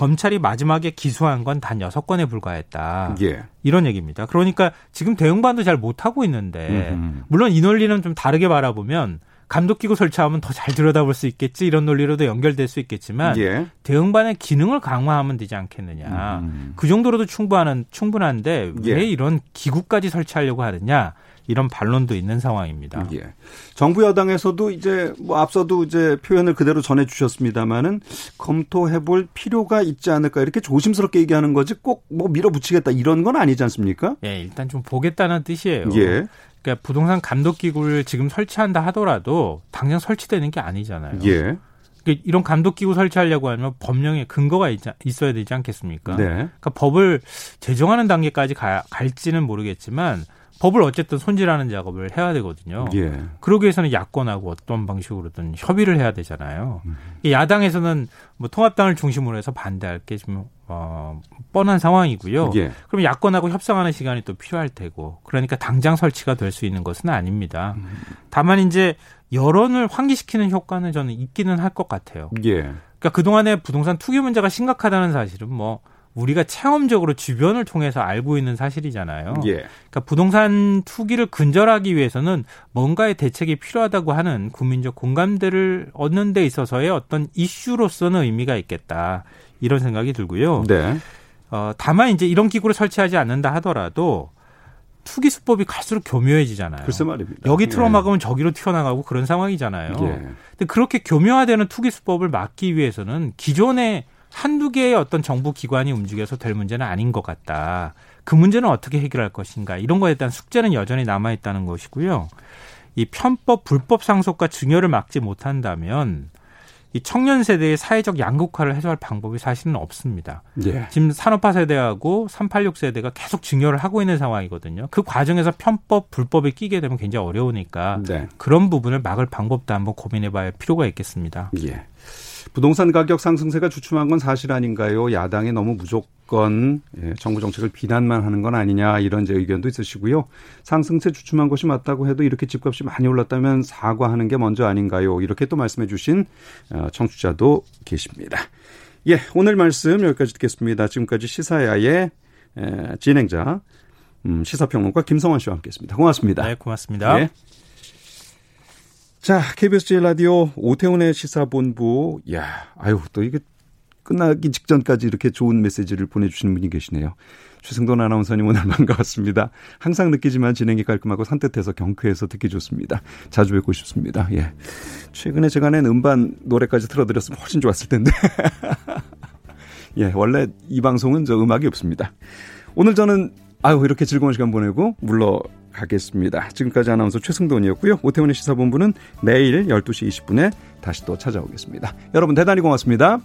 검찰이 마지막에 기소한 건단 6건에 불과했다. 예. 이런 얘기입니다. 그러니까 지금 대응반도 잘 못하고 있는데 음흠. 물론 이 논리는 좀 다르게 바라보면 감독 기구 설치하면 더 잘 들여다볼 수 있겠지 이런 논리로도 연결될 수 있겠지만 예. 대응반의 기능을 강화하면 되지 않겠느냐. 음. 그 정도로도 충분한 충분한데 예. 왜 이런 기구까지 설치하려고 하느냐 이런 반론도 있는 상황입니다. 예. 정부 여당에서도 이제 뭐 앞서도 이제 표현을 그대로 전해 주셨습니다마는 검토해 볼 필요가 있지 않을까 이렇게 조심스럽게 얘기하는 거지 꼭 뭐 밀어붙이겠다 이런 건 아니지 않습니까? 예, 일단 좀 보겠다는 뜻이에요. 예. 그러니까 부동산 감독 기구를 지금 설치한다 하더라도 당장 설치되는 게 아니잖아요. 예. 그러니까 이런 감독 기구 설치하려고 하면 법령에 근거가 있, 어야 되지 않겠습니까? 네. 그러니까 법을 제정하는 단계까지 가, 갈지는 모르겠지만 법을 어쨌든 손질하는 작업을 해야 되거든요. 예. 그러기 위해서는 야권하고 어떤 방식으로든 협의를 해야 되잖아요. 이 야당에서는 뭐 통합당을 중심으로 해서 반대할 게좀 어, 뻔한 상황이고요. 예. 그럼 야권하고 협상하는 시간이 또 필요할 테고, 그러니까 당장 설치가 될 수 있는 것은 아닙니다. 다만 이제 여론을 환기시키는 효과는 저는 있기는 할 것 같아요. 예. 그러니까 그 동안에 부동산 투기 문제가 심각하다는 사실은 뭐 우리가 체험적으로 주변을 통해서 알고 있는 사실이잖아요. 예. 그러니까 부동산 투기를 근절하기 위해서는 뭔가의 대책이 필요하다고 하는 국민적 공감대를 얻는 데 있어서의 어떤 이슈로서는 의미가 있겠다. 이런 생각이 들고요. 네. 어, 다만 이제 이런 기구를 설치하지 않는다 하더라도 투기 수법이 갈수록 교묘해지잖아요. 글쎄 말입니다. 여기 예. 틀어막으면 저기로 튀어나가고 그런 상황이잖아요. 예. 근데 그렇게 교묘화되는 투기 수법을 막기 위해서는 기존의 한두 개의 어떤 정부 기관이 움직여서 될 문제는 아닌 것 같다. 그 문제는 어떻게 해결할 것인가. 이런 거에 대한 숙제는 여전히 남아 있다는 것이고요. 이 편법 불법 상속과 증여를 막지 못한다면 이 청년 세대의 사회적 양극화를 해소할 방법이 사실은 없습니다. 예. 지금 산업화 세대하고 386 세대가 계속 증여를 하고 있는 상황이거든요. 그 과정에서 편법, 불법에 끼게 되면 굉장히 어려우니까 네. 그런 부분을 막을 방법도 한번 고민해 봐야 필요가 있겠습니다. 예. 부동산 가격 상승세가 주춤한 건 사실 아닌가요? 야당이 너무 무조건 예, 정부 정책을 비난만 하는 건 아니냐 이런 제 의견도 있으시고요. 상승세 주춤한 것이 맞다고 해도 이렇게 집값이 많이 올랐다면 사과하는 게 먼저 아닌가요? 이렇게 또 말씀해 주신 어, 청취자도 계십니다. 예, 오늘 말씀 여기까지 듣겠습니다. 지금까지 시사야의 에, 진행자 음, 시사평론가 김성환 씨와 함께했습니다. 고맙습니다. 네, 고맙습니다. 예. 자, KBS 제일 라디오 오태훈의 시사본부. 야, 아유, 또 이게 끝나기 직전까지 이렇게 좋은 메시지를 보내주시는 분이 계시네요. 최승돈 아나운서님 오늘 <laughs> 반가웠습니다. 항상 느끼지만 진행이 깔끔하고 산뜻해서 경쾌해서 듣기 좋습니다. 자주 뵙고 싶습니다. 예. 최근에 제가 낸 음반 노래까지 틀어드렸으면 훨씬 좋았을 텐데. <laughs> 예, 원래 이 방송은 저 음악이 없습니다. 오늘 저는 아유, 이렇게 즐거운 시간 보내고 물러 가겠습니다. 지금까지 아나운서 최승돈이었고요. 오태훈의 시사본부는 내일 12시 20분에 다시 또 찾아오겠습니다. 여러분 대단히 고맙습니다.